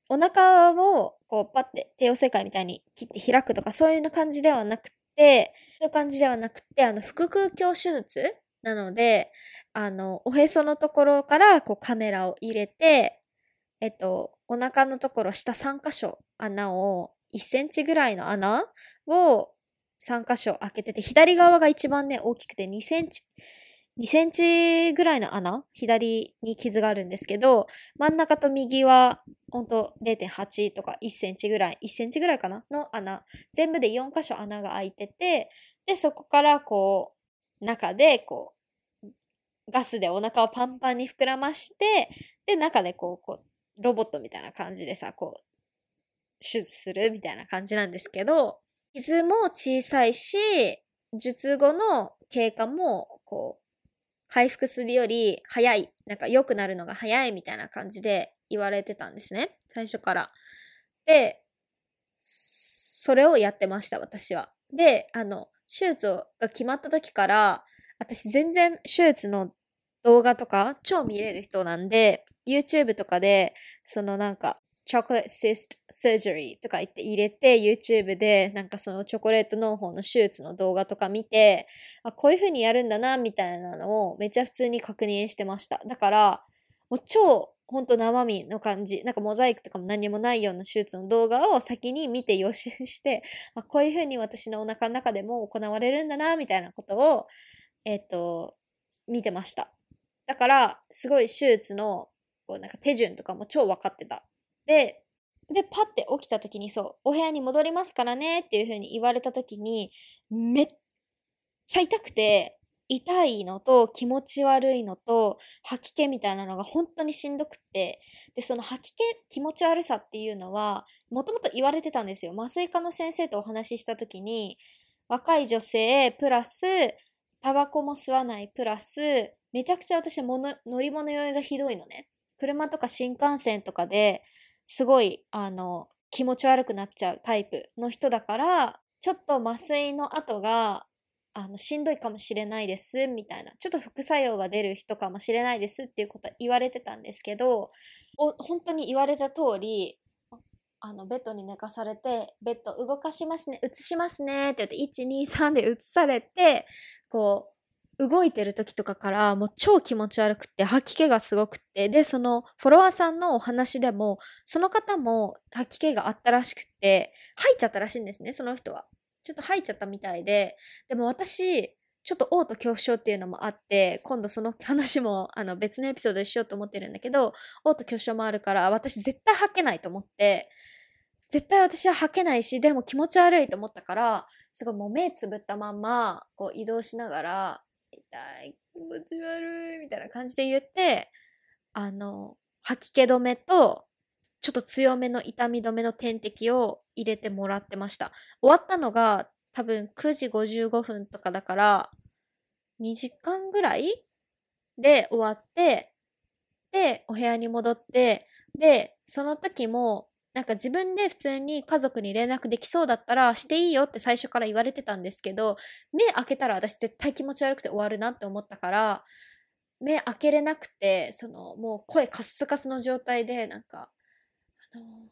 お腹をこうパッて帝王切開みたいに切って開くとかそういう感じではなくて、そういう感じではなくて、あの、腹腔鏡手術なので、あの、おへそのところからこうカメラを入れて、えっと、お腹のところ下3箇所穴を1センチぐらいの穴を3箇所開けてて、左側が一番ね、大きくて2センチ、2センチぐらいの穴、左に傷があるんですけど、真ん中と右は、ほんと0.8とか1センチぐらい、1センチぐらいかなの穴。全部で4箇所穴が開いてて、で、そこからこう、中でこう、ガスでお腹をパンパンに膨らまして、で、中でこう、こう、ロボットみたいな感じでさ、こう、手術するみたいな感じなんですけど、傷も小さいし、術後の経過も、こう、回復するより早い、なんか良くなるのが早いみたいな感じで言われてたんですね。最初から。で、それをやってました、私は。で、あの、手術が決まった時から、私全然手術の動画とか超見れる人なんで、YouTube とかで、そのなんか、チョコレートシストサージュリーとか言って入れて YouTube でなんかそのチョコレート農法の手術の動画とか見てあこういう風にやるんだなみたいなのをめっちゃ普通に確認してました。だからもう超ほんと生身の感じなんかモザイクとかも何もないような手術の動画を先に見て予習してあこういう風に私のお腹の中でも行われるんだなみたいなことをえっ、と見てました。だからすごい手術のこうなんか手順とかも超分かってた。で、で、パッて起きた時にそう、お部屋に戻りますからねっていう風に言われた時に、めっちゃ痛くて、痛いのと気持ち悪いのと吐き気みたいなのが本当にしんどくって、で、その吐き気、気持ち悪さっていうのは、もともと言われてたんですよ。麻酔科の先生とお話しした時に、若い女性、プラス、タバコも吸わない、プラス、めちゃくちゃ私も乗り物酔いがひどいのね。車とか新幹線とかですごい、あの、気持ち悪くなっちゃうタイプの人だから、ちょっと麻酔の後が、あの、しんどいかもしれないです、みたいな。ちょっと副作用が出る人かもしれないですっていうこと言われてたんですけど、本当に言われた通りあのベッドに寝かされてベッド動かしますね移しますねって言って123で移されてこう動いてる時とかからもう超気持ち悪くて吐き気がすごくてでそのフォロワーさんのお話でもその方も吐き気があったらしくて吐いちゃったらしいんですねその人は。ちょっと吐いちゃったみたいででも私ちょっと嘔吐恐怖症っていうのもあって、今度その話もあの別のエピソードでしようと思ってるんだけど、嘔吐恐怖症もあるから、私絶対吐けないと思って、絶対私は吐けないし、でも気持ち悪いと思ったから、すごいもう目つぶったまんま、こう移動しながら、痛い、気持ち悪い、みたいな感じで言って、あの、吐き気止めと、ちょっと強めの痛み止めの点滴を入れてもらってました。終わったのが多分9時55分とかだから、2時間ぐらいで終わって、で、お部屋に戻って、で、その時も、なんか自分で普通に家族に連絡できそうだったらしていいよって最初から言われてたんですけど、目開けたら私絶対気持ち悪くて終わるなって思ったから、目開けれなくて、そのもう声カスカスの状態で、なんか、あの、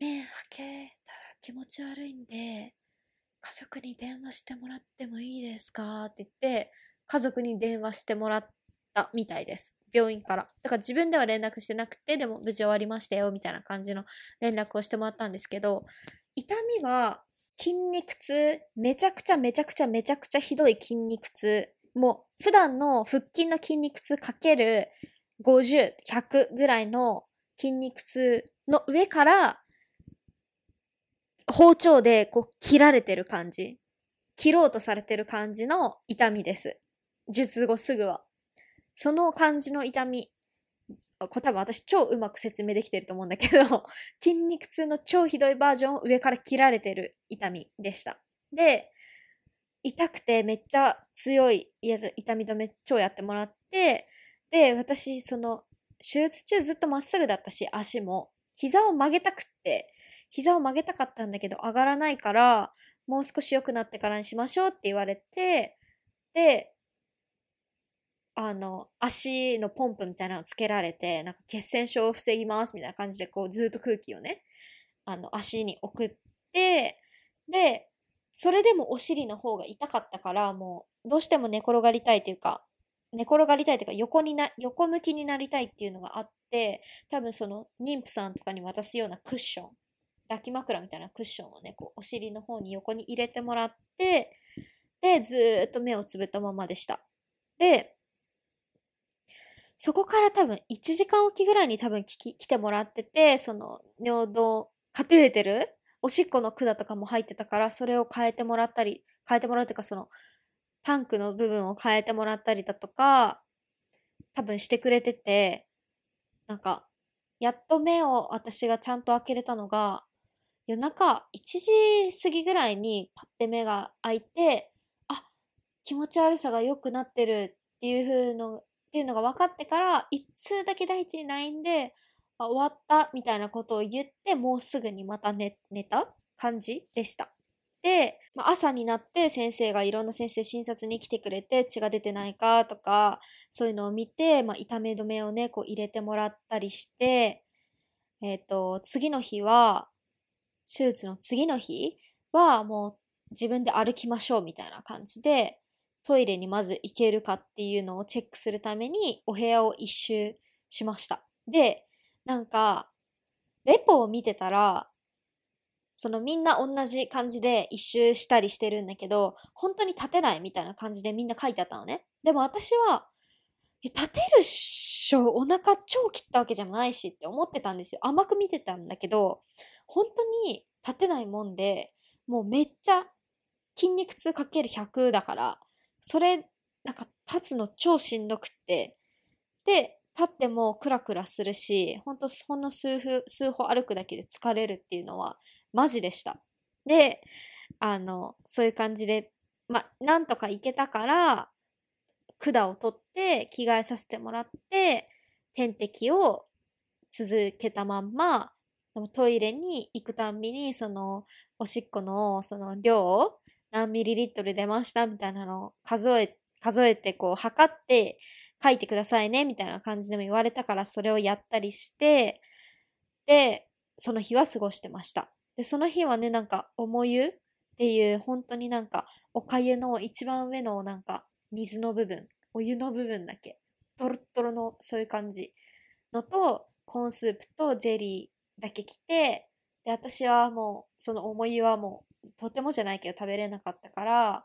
目開けたら気持ち悪いんで、家族に電話してもらってもいいですかって言って、家族に電話してもらったみたいです。病院から。だから自分では連絡してなくて、でも無事終わりましたよ、みたいな感じの連絡をしてもらったんですけど、痛みは筋肉痛、めちゃくちゃめちゃくちゃめちゃくちゃひどい筋肉痛。もう普段の腹筋の筋肉痛かける50、100ぐらいの筋肉痛の上から包丁でこう切られてる感じ。切ろうとされてる感じの痛みです。術後すぐは。その感じの痛み。これ多分私超うまく説明できてると思うんだけど、*laughs* 筋肉痛の超ひどいバージョンを上から切られてる痛みでした。で、痛くてめっちゃ強い痛み止め超やってもらって、で、私、その、手術中ずっとまっすぐだったし、足も。膝を曲げたくって、膝を曲げたかったんだけど上がらないから、もう少し良くなってからにしましょうって言われて、で、あの、足のポンプみたいなのつけられて、なんか血栓症を防ぎますみたいな感じで、こうずっと空気をね、あの、足に送って、で、それでもお尻の方が痛かったから、もう、どうしても寝転がりたいというか、寝転がりたいというか、横にな、横向きになりたいっていうのがあって、多分その、妊婦さんとかに渡すようなクッション抱き枕みたいなクッションをね、こう、お尻の方に横に入れてもらって、で、ずーっと目をつぶったままでした。で、そこから多分1時間おきぐらいに多分来てもらってて、その尿道、カテーテルおしっこの管とかも入ってたから、それを変えてもらったり、変えてもらうというか、その、タンクの部分を変えてもらったりだとか、多分してくれてて、なんか、やっと目を私がちゃんと開けれたのが、夜中1時過ぎぐらいにパッて目が開いて、あ、気持ち悪さが良くなってるっていう風の、っていうのが分かってから、一通だけ第一に LINE で、あ終わったみたいなことを言って、もうすぐにまた寝寝た感じでした。で、まあ、朝になって先生がいろんな先生診察に来てくれて血が出てないかとかそういうのを見て、まあ、痛め止めをねこう入れてもらったりしてえっ、ー、と次の日は手術の次の日はもう自分で歩きましょうみたいな感じで、トイレにまず行けるかっていうのをチェックするためにお部屋を一周しました。で、なんか、レポを見てたら、そのみんな同じ感じで一周したりしてるんだけど、本当に立てないみたいな感じでみんな書いてあったのね。でも私は、立てるっしょ、お腹超切ったわけじゃないしって思ってたんですよ。甘く見てたんだけど、本当に立てないもんで、もうめっちゃ筋肉痛かける100だから、それ、なんか立つの超しんどくって、で、立ってもクラクラするし、ほんとほんの数分、数歩歩くだけで疲れるっていうのはマジでした。で、あの、そういう感じで、ま、なんとか行けたから、管を取って着替えさせてもらって、点滴を続けたまんま、トイレに行くたんびに、その、おしっこの、その量、何ミリリットル出ましたみたいなのを数え、数えて、こう、測って、書いてくださいね、みたいな感じでも言われたからそれをやったりして、で、その日は過ごしてました。で、その日はね、なんか、重湯っていう、本当になんか、おかゆの一番上のなんか、水の部分、お湯の部分だけ、トロットロのそういう感じのと、コーンスープとジェリーだけ来て、で、私はもう、その重湯はもう、とてもじゃないけど食べれなかったから、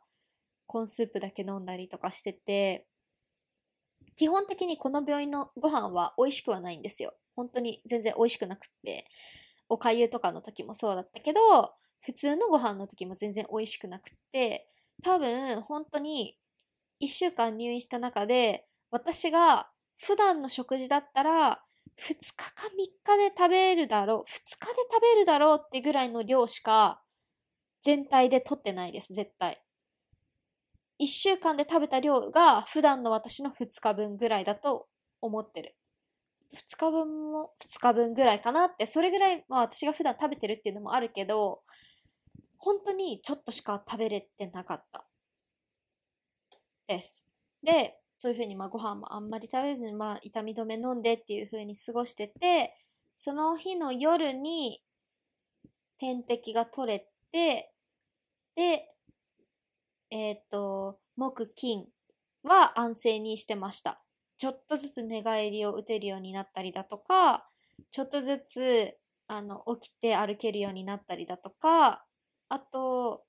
コーンスープだけ飲んだりとかしてて、基本的にこの病院のご飯は美味しくはないんですよ。本当に全然美味しくなくって。おかゆとかの時もそうだったけど、普通のご飯の時も全然美味しくなくって、多分本当に1週間入院した中で、私が普段の食事だったら、2日か3日で食べるだろう、2日で食べるだろうってぐらいの量しか全体で取ってないです、絶対。1週間で食べた量が普段の私の2日分ぐらいだと思ってる。2日分も2日分ぐらいかなって、それぐらい、まあ私が普段食べてるっていうのもあるけど、本当にちょっとしか食べれてなかった。です。で、そういうふうにまあご飯もあんまり食べずに、まあ痛み止め飲んでっていうふうに過ごしてて、その日の夜に点滴が取れて、で、えっ、ー、と、木、金は安静にしてました。ちょっとずつ寝返りを打てるようになったりだとか、ちょっとずつあの起きて歩けるようになったりだとか、あと、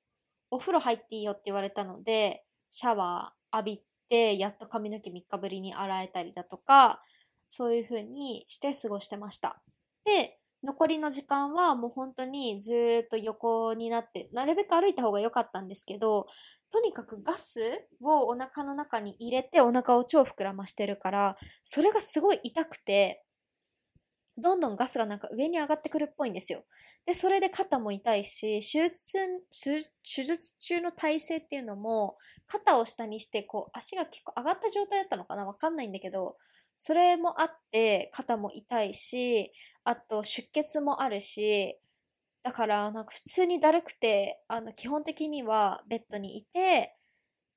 お風呂入っていいよって言われたので、シャワー浴びて、やっと髪の毛3日ぶりに洗えたりだとか、そういう風にして過ごしてました。で、残りの時間はもう本当にずっと横になって、なるべく歩いた方が良かったんですけど、とにかくガスをお腹の中に入れてお腹を超膨らましてるから、それがすごい痛くて、どんどんガスがなんか上に上がってくるっぽいんですよ。で、それで肩も痛いし、手術手術中の体勢っていうのも、肩を下にして、こう、足が結構上がった状態だったのかな？わかんないんだけど、それもあって、肩も痛いし、あと出血もあるし、だから、なんか普通にだるくて、あの、基本的にはベッドにいて、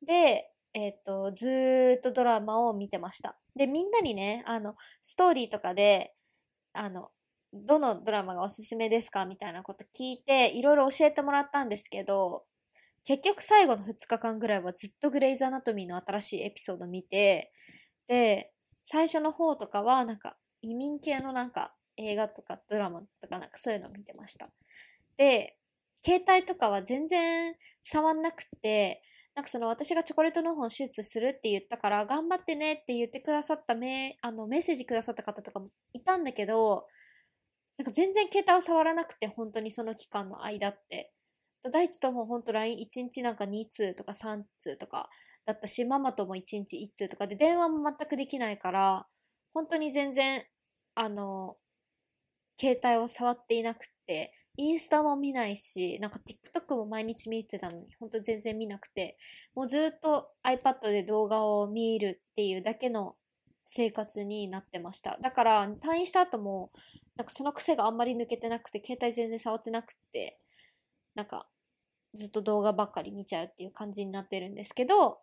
で、えっ、ー、と、ずーっとドラマを見てました。で、みんなにね、あの、ストーリーとかで、あの、どのドラマがおすすめですか？みたいなこと聞いて、いろいろ教えてもらったんですけど、結局最後の2日間ぐらいはずっとグレイズ・アナトミーの新しいエピソード見て、で、最初の方とかはなんか移民系のなんか映画とかドラマとかなんかそういうのを見てました。で、携帯とかは全然触んなくて、なんかその私がチョコレートの本手術するって言ったから、頑張ってねって言ってくださったメあのメッセージくださった方とかもいたんだけど、なんか全然携帯を触らなくて、本当にその期間の間って。第一とも本当 LINE1 日なんか2通とか3通とかだったし、ママとも1日1通とかで電話も全くできないから、本当に全然、あの、携帯を触っていなくて、インスタも見ないし、なんか TikTok も毎日見てたのに、ほんと全然見なくて、もうずっと iPad で動画を見るっていうだけの生活になってました。だから退院した後も、なんかその癖があんまり抜けてなくて、携帯全然触ってなくて、なんかずっと動画ばっかり見ちゃうっていう感じになってるんですけど、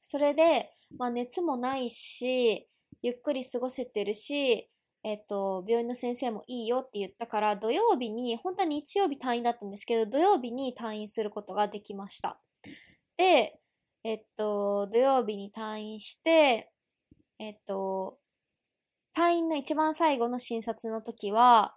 それで、まあ熱もないし、ゆっくり過ごせてるし、えっと、病院の先生もいいよって言ったから、土曜日に、本当は日曜日退院だったんですけど、土曜日に退院することができました。で、えっと、土曜日に退院して、えっと、退院の一番最後の診察の時は、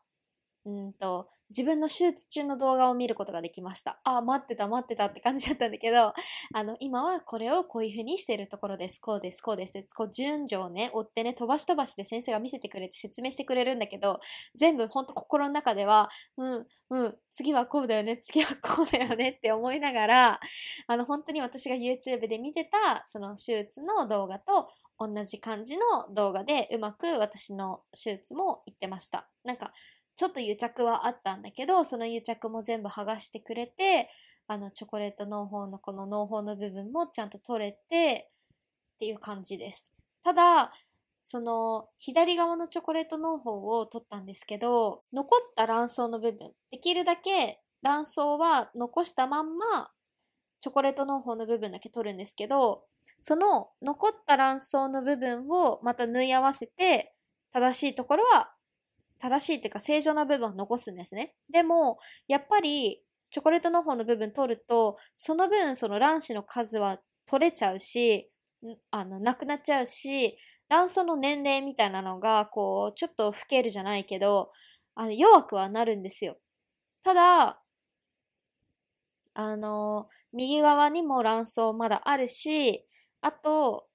うんと、自分の手術中の動画を見ることができました。あ、待ってた、待ってたって感じだったんだけど、*laughs* あの、今はこれをこういう風にしているところです。こうです、こうです。こう順序をね、追ってね、飛ばし飛ばしで先生が見せてくれて説明してくれるんだけど、全部ほんと心の中では、うん、うん、次はこうだよね、次はこうだよねって思いながら、あの、本当に私が YouTube で見てた、その手術の動画と同じ感じの動画でうまく私の手術も言ってました。なんか、ちょっと癒着はあったんだけど、その癒着も全部剥がしてくれて、あの、チョコレート農法のこの農法の部分もちゃんと取れて、っていう感じです。ただ、その、左側のチョコレート農法を取ったんですけど、残った卵巣の部分、できるだけ卵巣は残したまんま、チョコレート農法の部分だけ取るんですけど、その残った卵巣の部分をまた縫い合わせて、正しいところは、正しいっていうか正常な部分を残すんですね。でも、やっぱり、チョコレートの方の部分取ると、その分、その卵子の数は取れちゃうし、あの、なくなっちゃうし、卵巣の年齢みたいなのが、こう、ちょっと老けるじゃないけど、あの、弱くはなるんですよ。ただ、あの、右側にも卵巣まだあるし、あと、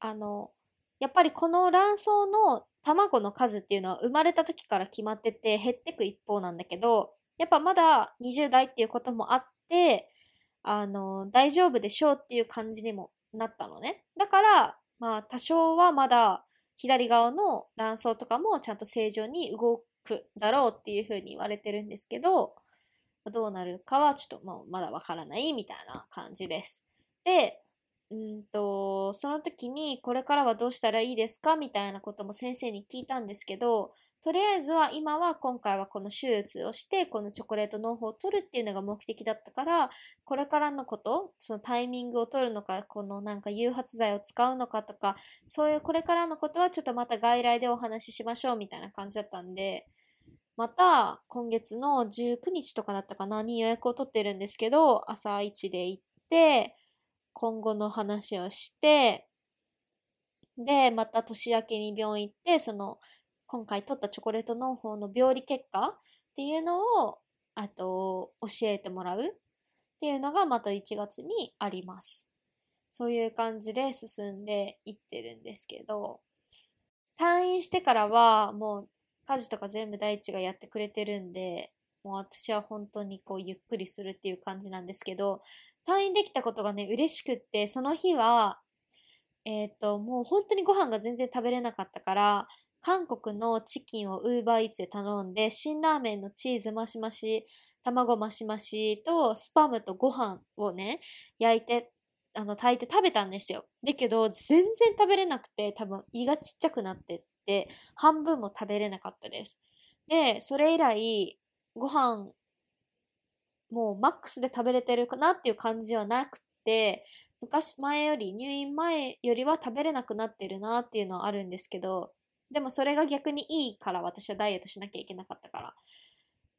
あの、やっぱりこの卵巣の卵の数っていうのは生まれた時から決まってて減ってく一方なんだけど、やっぱまだ20代っていうこともあって、あの、大丈夫でしょうっていう感じにもなったのね。だから、まあ多少はまだ左側の卵巣とかもちゃんと正常に動くだろうっていうふうに言われてるんですけど、どうなるかはちょっともうまだわからないみたいな感じです。で、うんと、その時にこれからはどうしたらいいですか？みたいなことも先生に聞いたんですけど、とりあえずは今は今回はこの手術をしてこのチョコレート農法を取るっていうのが目的だったからこれからのことそのタイミングを取るのかこのなんか誘発剤を使うのかとかそういうこれからのことはちょっとまた外来でお話ししましょうみたいな感じだったんでまた今月の19日とかだったかなに予約を取ってるんですけど朝一で行って今後の話をしてでまた年明けに病院行ってその今回取ったチョコレート農法の病理結果っていうのを、あと、教えてもらうっていうのがまた1月にあります。そういう感じで進んでいってるんですけど、退院してからはもう家事とか全部大地がやってくれてるんで、もう私は本当にこうゆっくりするっていう感じなんですけど、退院できたことがね、嬉しくって、その日は、えっ、ー、と、もう本当にご飯が全然食べれなかったから、韓国のチキンをウーバーイーツで頼んで、辛ラーメンのチーズマシマシ、卵マシマシとスパムとご飯をね、焼いて、あの、炊いて食べたんですよ。だけど、全然食べれなくて、多分胃がちっちゃくなってって、半分も食べれなかったです。で、それ以来、ご飯、もうマックスで食べれてるかなっていう感じはなくて、昔、前より、入院前よりは食べれなくなってるなっていうのはあるんですけど、でもそれが逆にいいから私はダイエットしなきゃいけなかったから。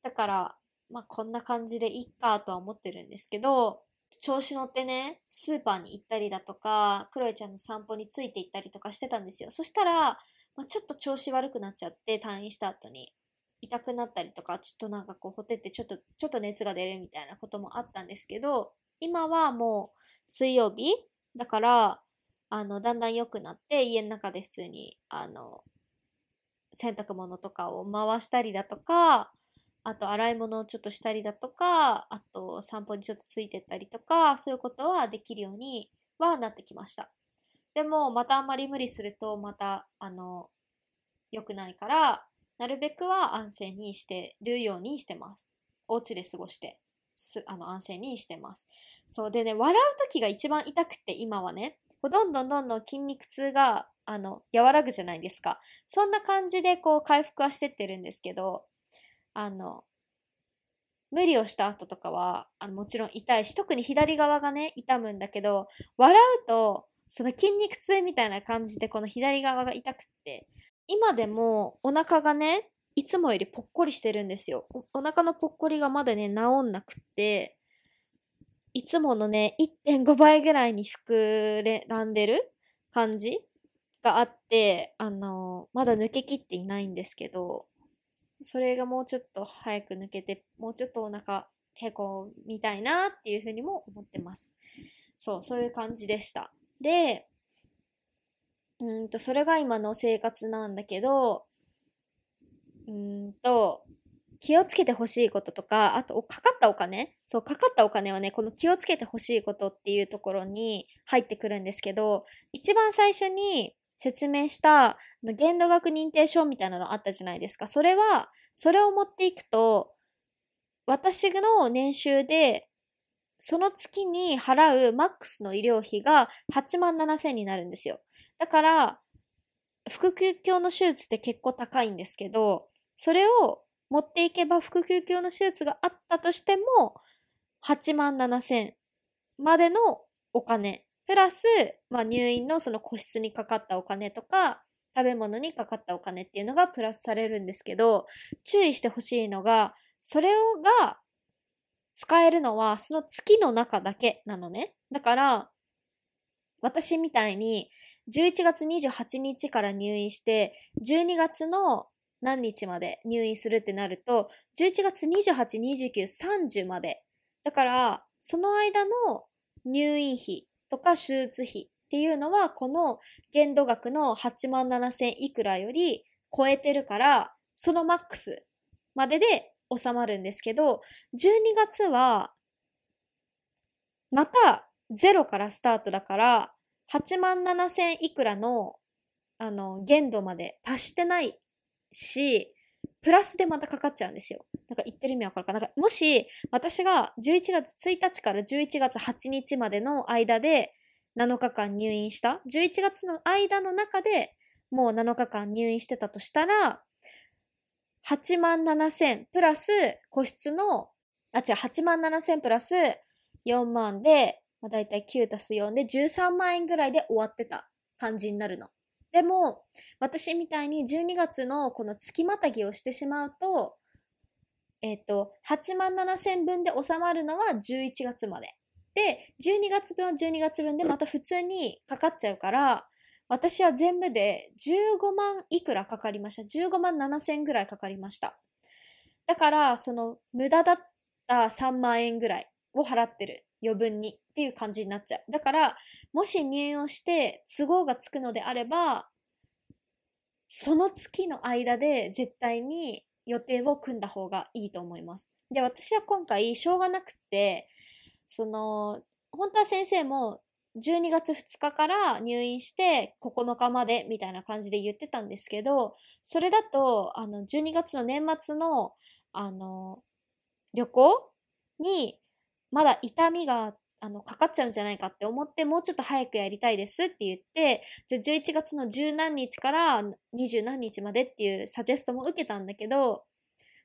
だから、まあこんな感じでいいかとは思ってるんですけど、調子乗ってね、スーパーに行ったりだとか、クロエちゃんの散歩について行ったりとかしてたんですよ。そしたら、まあ、ちょっと調子悪くなっちゃって、退院した後に。痛くなったりとか、ちょっとなんかこう、ほてってちょっと、ちょっと熱が出るみたいなこともあったんですけど、今はもう水曜日だから、あの、だんだん良くなって、家の中で普通に、あの、洗濯物とかを回したりだとか、あと洗い物をちょっとしたりだとか、あと散歩にちょっとついてったりとか、そういうことはできるようにはなってきました。でも、またあんまり無理すると、また、あの、良くないから、なるべくは安静にしてるようにしてます。お家で過ごして、すあの安静にしてます。そうでね、笑う時が一番痛くて、今はね、こうどんどんどんどん筋肉痛があの、和らぐじゃないですか。そんな感じでこう回復はしてってるんですけど、あの、無理をした後とかは、あのもちろん痛いし、特に左側がね、痛むんだけど、笑うと、その筋肉痛みたいな感じでこの左側が痛くって、今でもお腹がね、いつもよりぽっこりしてるんですよ。お腹のぽっこりがまだね、治んなくって、いつものね、1.5倍ぐらいに膨らんでる感じがあって、あの、まだ抜けきっていないんですけど、それがもうちょっと早く抜けて、もうちょっとお腹へこみたいなっていうふうにも思ってます。そう、そういう感じでした。で、うんと、それが今の生活なんだけど、うんと、気をつけてほしいこととか、あと、かかったお金そう、かかったお金はね、この気をつけてほしいことっていうところに入ってくるんですけど、一番最初に説明した限度額認定証みたいなのあったじゃないですか。それは、それを持っていくと、私の年収で、その月に払うマックスの医療費が8万7千になるんですよ。だから、腹腔鏡の手術って結構高いんですけど、それを持っていけば腹腔鏡の手術があったとしても、8万7千までのお金プラス、まあ、入院のその個室にかかったお金とか、食べ物にかかったお金っていうのがプラスされるんですけど、注意してほしいのが、それをが使えるのはその月の中だけなのね。だから、私みたいに11月28日から入院して、12月の何日まで入院するってなると、11月28、29、30まで。だから、その間の入院費とか手術費っていうのは、この限度額の8万7千いくらより超えてるから、そのマックスまでで収まるんですけど、12月は、またゼロからスタートだから、8万7千いくらの、あの、限度まで達してないし、プラスでまたかかっちゃうんですよ。なんか言ってる意味わかるかなんかもし私が11月1日から11月8日までの間で7日間入院した、11月の間の中でもう7日間入院してたとしたら、8万7千プラス個室の、あ、違う、8万7千プラス4万で、まあ、だいたい9たす4で13万円ぐらいで終わってた感じになるの。でも、私みたいに12月のこの月またぎをしてしまうと、えっ、ー、と、8万7千分で収まるのは11月まで。で、12月分は12月分でまた普通にかかっちゃうから、私は全部で15万いくらかかりました。15万7千ぐらいかかりました。だから、その無駄だった3万円ぐらいを払ってる。余分にっていう感じになっちゃう。だから、もし入院をして都合がつくのであれば、その月の間で絶対に予定を組んだ方がいいと思います。で、私は今回、しょうがなくて、その、本当は先生も12月2日から入院して9日までみたいな感じで言ってたんですけど、それだと、あの、12月の年末の、あの、旅行にまだ痛みがあの、かかっちゃうんじゃないかって思って、もうちょっと早くやりたいですって言って、じゃあ11月の十何日から二十何日までっていうサジェストも受けたんだけど、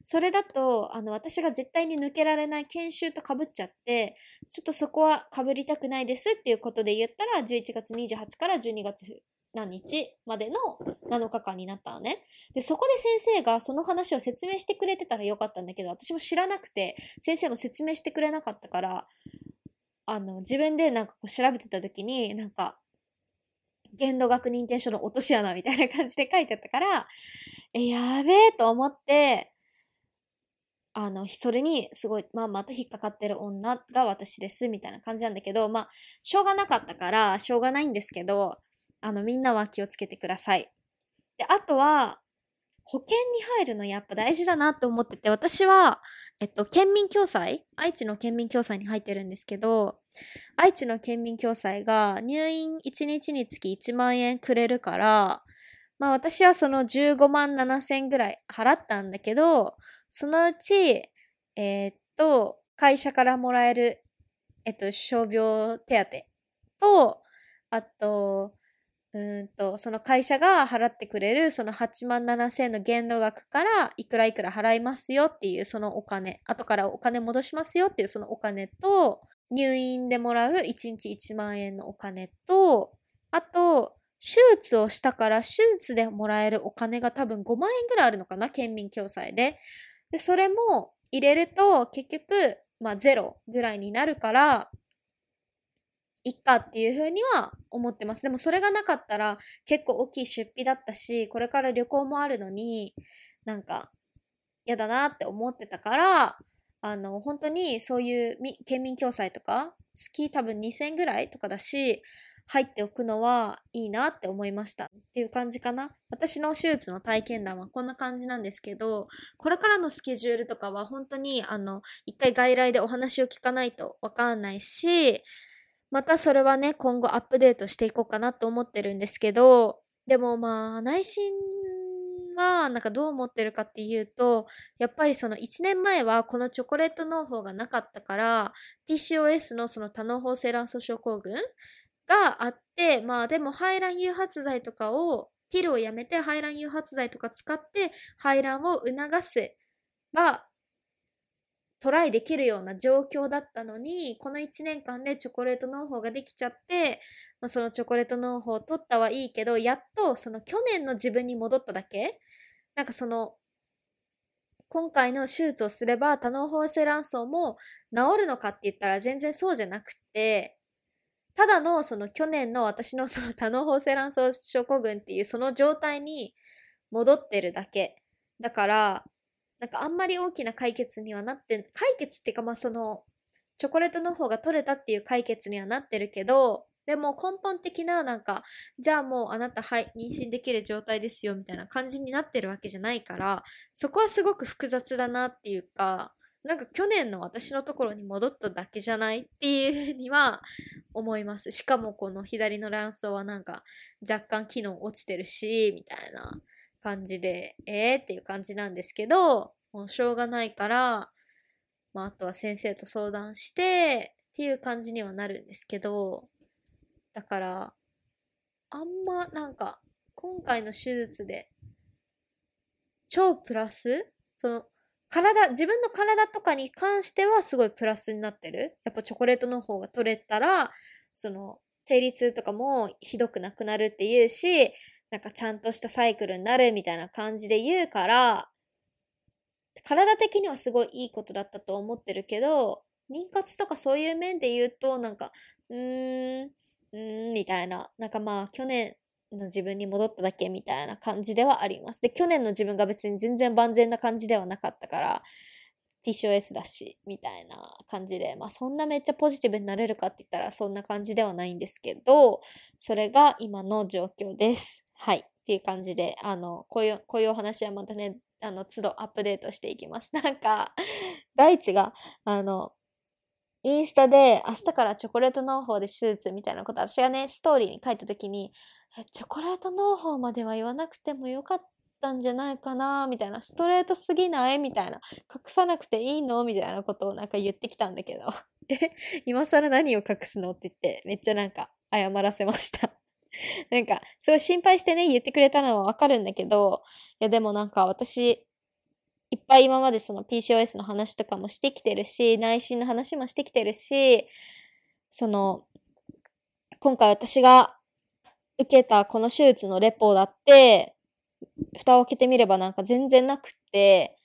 それだと、あの、私が絶対に抜けられない研修とかぶっちゃって、ちょっとそこはかぶりたくないですっていうことで言ったら、11月28から12月何日までの7日間になったのね。で、そこで先生がその話を説明してくれてたらよかったんだけど、私も知らなくて、先生も説明してくれなかったから、あの、自分でなんかこう調べてた時に、なんか、限度額認定書の落とし穴みたいな感じで書いてあったから、え、やべえと思って、あの、それにすごい、まあ、また引っかかってる女が私です、みたいな感じなんだけど、まあ、しょうがなかったから、しょうがないんですけど、あの、みんなは気をつけてください。で、あとは、保険に入るのやっぱ大事だなって思ってて、私は、えっと、県民共済愛知の県民共済に入ってるんですけど、愛知の県民共済が入院1日につき1万円くれるから、まあ私はその15万7千ぐらい払ったんだけど、そのうち、えー、っと、会社からもらえる、えっと、傷病手当と、あと、うんと、その会社が払ってくれるその8万7千の限度額からいくらいくら払いますよっていうそのお金、後からお金戻しますよっていうそのお金と、入院でもらう1日1万円のお金と、あと、手術をしたから手術でもらえるお金が多分5万円ぐらいあるのかな県民共済で。で、それも入れると結局、まあゼロぐらいになるから、いっかっていうふうには思ってます。でもそれがなかったら結構大きい出費だったし、これから旅行もあるのに、なんか嫌だなって思ってたから、あの、本当にそういう県民共済とか、月多分2000ぐらいとかだし、入っておくのはいいなって思いましたっていう感じかな。私の手術の体験談はこんな感じなんですけど、これからのスケジュールとかは本当にあの、一回外来でお話を聞かないとわかんないし、またそれはね、今後アップデートしていこうかなと思ってるんですけど、でもまあ、内心はなんかどう思ってるかっていうと、やっぱりその1年前はこのチョコレート農法がなかったから、PCOS のその多脳包性卵巣症候群があって、まあでも排卵誘発剤とかを、ピルをやめて排卵誘発剤とか使って排卵を促すがトライできるような状況だったのに、この1年間でチョコレート農法ができちゃって、まあ、そのチョコレート農法を取ったはいいけど、やっとその去年の自分に戻っただけなんかその、今回の手術をすれば多脳包性卵巣も治るのかって言ったら全然そうじゃなくて、ただのその去年の私の *laughs* その多脳包性卵巣症候群っていうその状態に戻ってるだけ。だから、なんかあんまり大きな解決にはなって、解決っていうかまあその、チョコレートの方が取れたっていう解決にはなってるけど、でも根本的ななんか、じゃあもうあなたはい妊娠できる状態ですよみたいな感じになってるわけじゃないから、そこはすごく複雑だなっていうか、なんか去年の私のところに戻っただけじゃないっていうふうには思います。しかもこの左の卵巣はなんか若干機能落ちてるし、みたいな感じで、えーっていう感じなんですけど、もうしょうがないから、まああとは先生と相談してっていう感じにはなるんですけど、だから、あんまなんか今回の手術で超プラスその体、自分の体とかに関してはすごいプラスになってる。やっぱチョコレートの方が取れたら、その、生理痛とかもひどくなくなるって言うし、なんかちゃんとしたサイクルになるみたいな感じで言うから、体的にはすごいいいことだったと思ってるけど、妊活とかそういう面で言うと、なんか、うーん、うーん、みたいな。なんかまあ、去年の自分に戻っただけみたいな感じではあります。で、去年の自分が別に全然万全な感じではなかったから、PCOS だし、みたいな感じで、まあそんなめっちゃポジティブになれるかって言ったらそんな感じではないんですけど、それが今の状況です。はい。っていう感じで、あの、こういう、こういうお話はまたね、あの、都度アップデートしていきます。*laughs* なんか、大地が、あの、インスタで明日からチョコレート農法で手術みたいなこと、私がね、ストーリーに書いた時に、チョコレート農法までは言わなくてもよかったんじゃないかなみたいな、ストレートすぎない？みたいな、隠さなくていいの？みたいなことをなんか言ってきたんだけど、*laughs* え、今更何を隠すの？って言って、めっちゃなんか謝らせました。*laughs* なんか、すごい心配してね、言ってくれたのはわかるんだけど、いやでもなんか私、いっぱい今までその PCOS の話とかもしてきてるし、内心の話もしてきてるし、その、今回私が受けたこの手術のレポだって、蓋を開けてみればなんか全然なくって、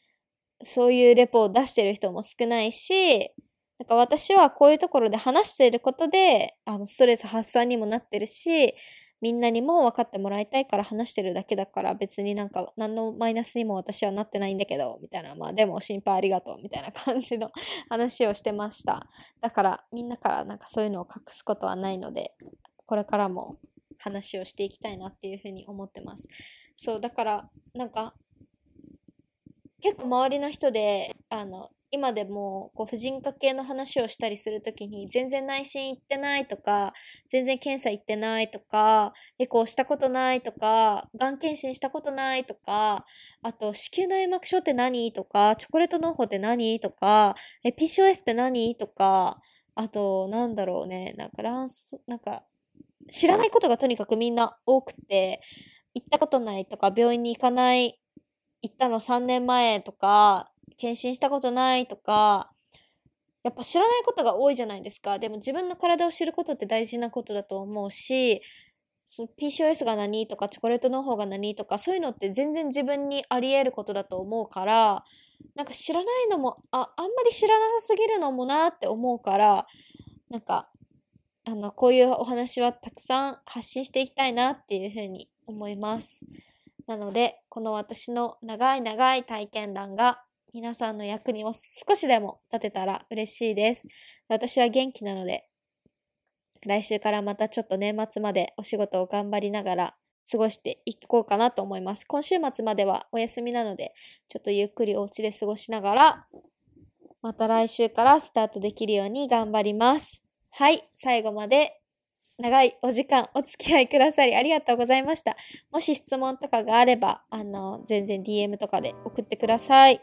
そういうレポを出してる人も少ないし、なんか私はこういうところで話していることで、あの、ストレス発散にもなってるし、みんなにも分かってもらいたいから話してるだけだから別になんか何のマイナスにも私はなってないんだけど、みたいな、まあでも心配ありがとう、みたいな感じの *laughs* 話をしてました。だからみんなからなんかそういうのを隠すことはないので、これからも話をしていきたいなっていうふうに思ってます。そう、だから、なんか、結構周りの人で、あの、今でもこう婦人科系の話をしたりするときに全然内診行ってないとか全然検査行ってないとかエコーしたことないとかがん検診したことないとかあと子宮内膜症って何とかチョコレート農法って何とかえ PCOS って何とかあとなんだろうねなんか卵巣なんか知らないことがとにかくみんな多くて、行ったことないとか、病院に行かない、行ったの3年前とか、検診したことないとか、やっぱ知らないことが多いじゃないですか。でも自分の体を知ることって大事なことだと思うし、その PCOS が何とかチョコレートの方が何とかそういうのって全然自分にあり得ることだと思うからなんか知らないのもああんまり知らなさすぎるのもなって思うからなんかあの、こういうお話はたくさん発信していきたいなっていうふうに思います。なので、この私の長い長い体験談が皆さんの役にも少しでも立てたら嬉しいです。私は元気なので、来週からまたちょっと年末までお仕事を頑張りながら過ごしていこうかなと思います。今週末まではお休みなので、ちょっとゆっくりお家で過ごしながら、また来週からスタートできるように頑張ります。はい、最後まで長いお時間お付き合いくださりありがとうございました。もし質問とかがあれば、あの、全然 DM とかで送ってください。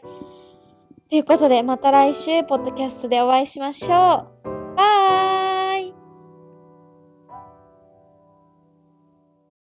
ということで、また来週、ポッドキャストでお会いしましょう。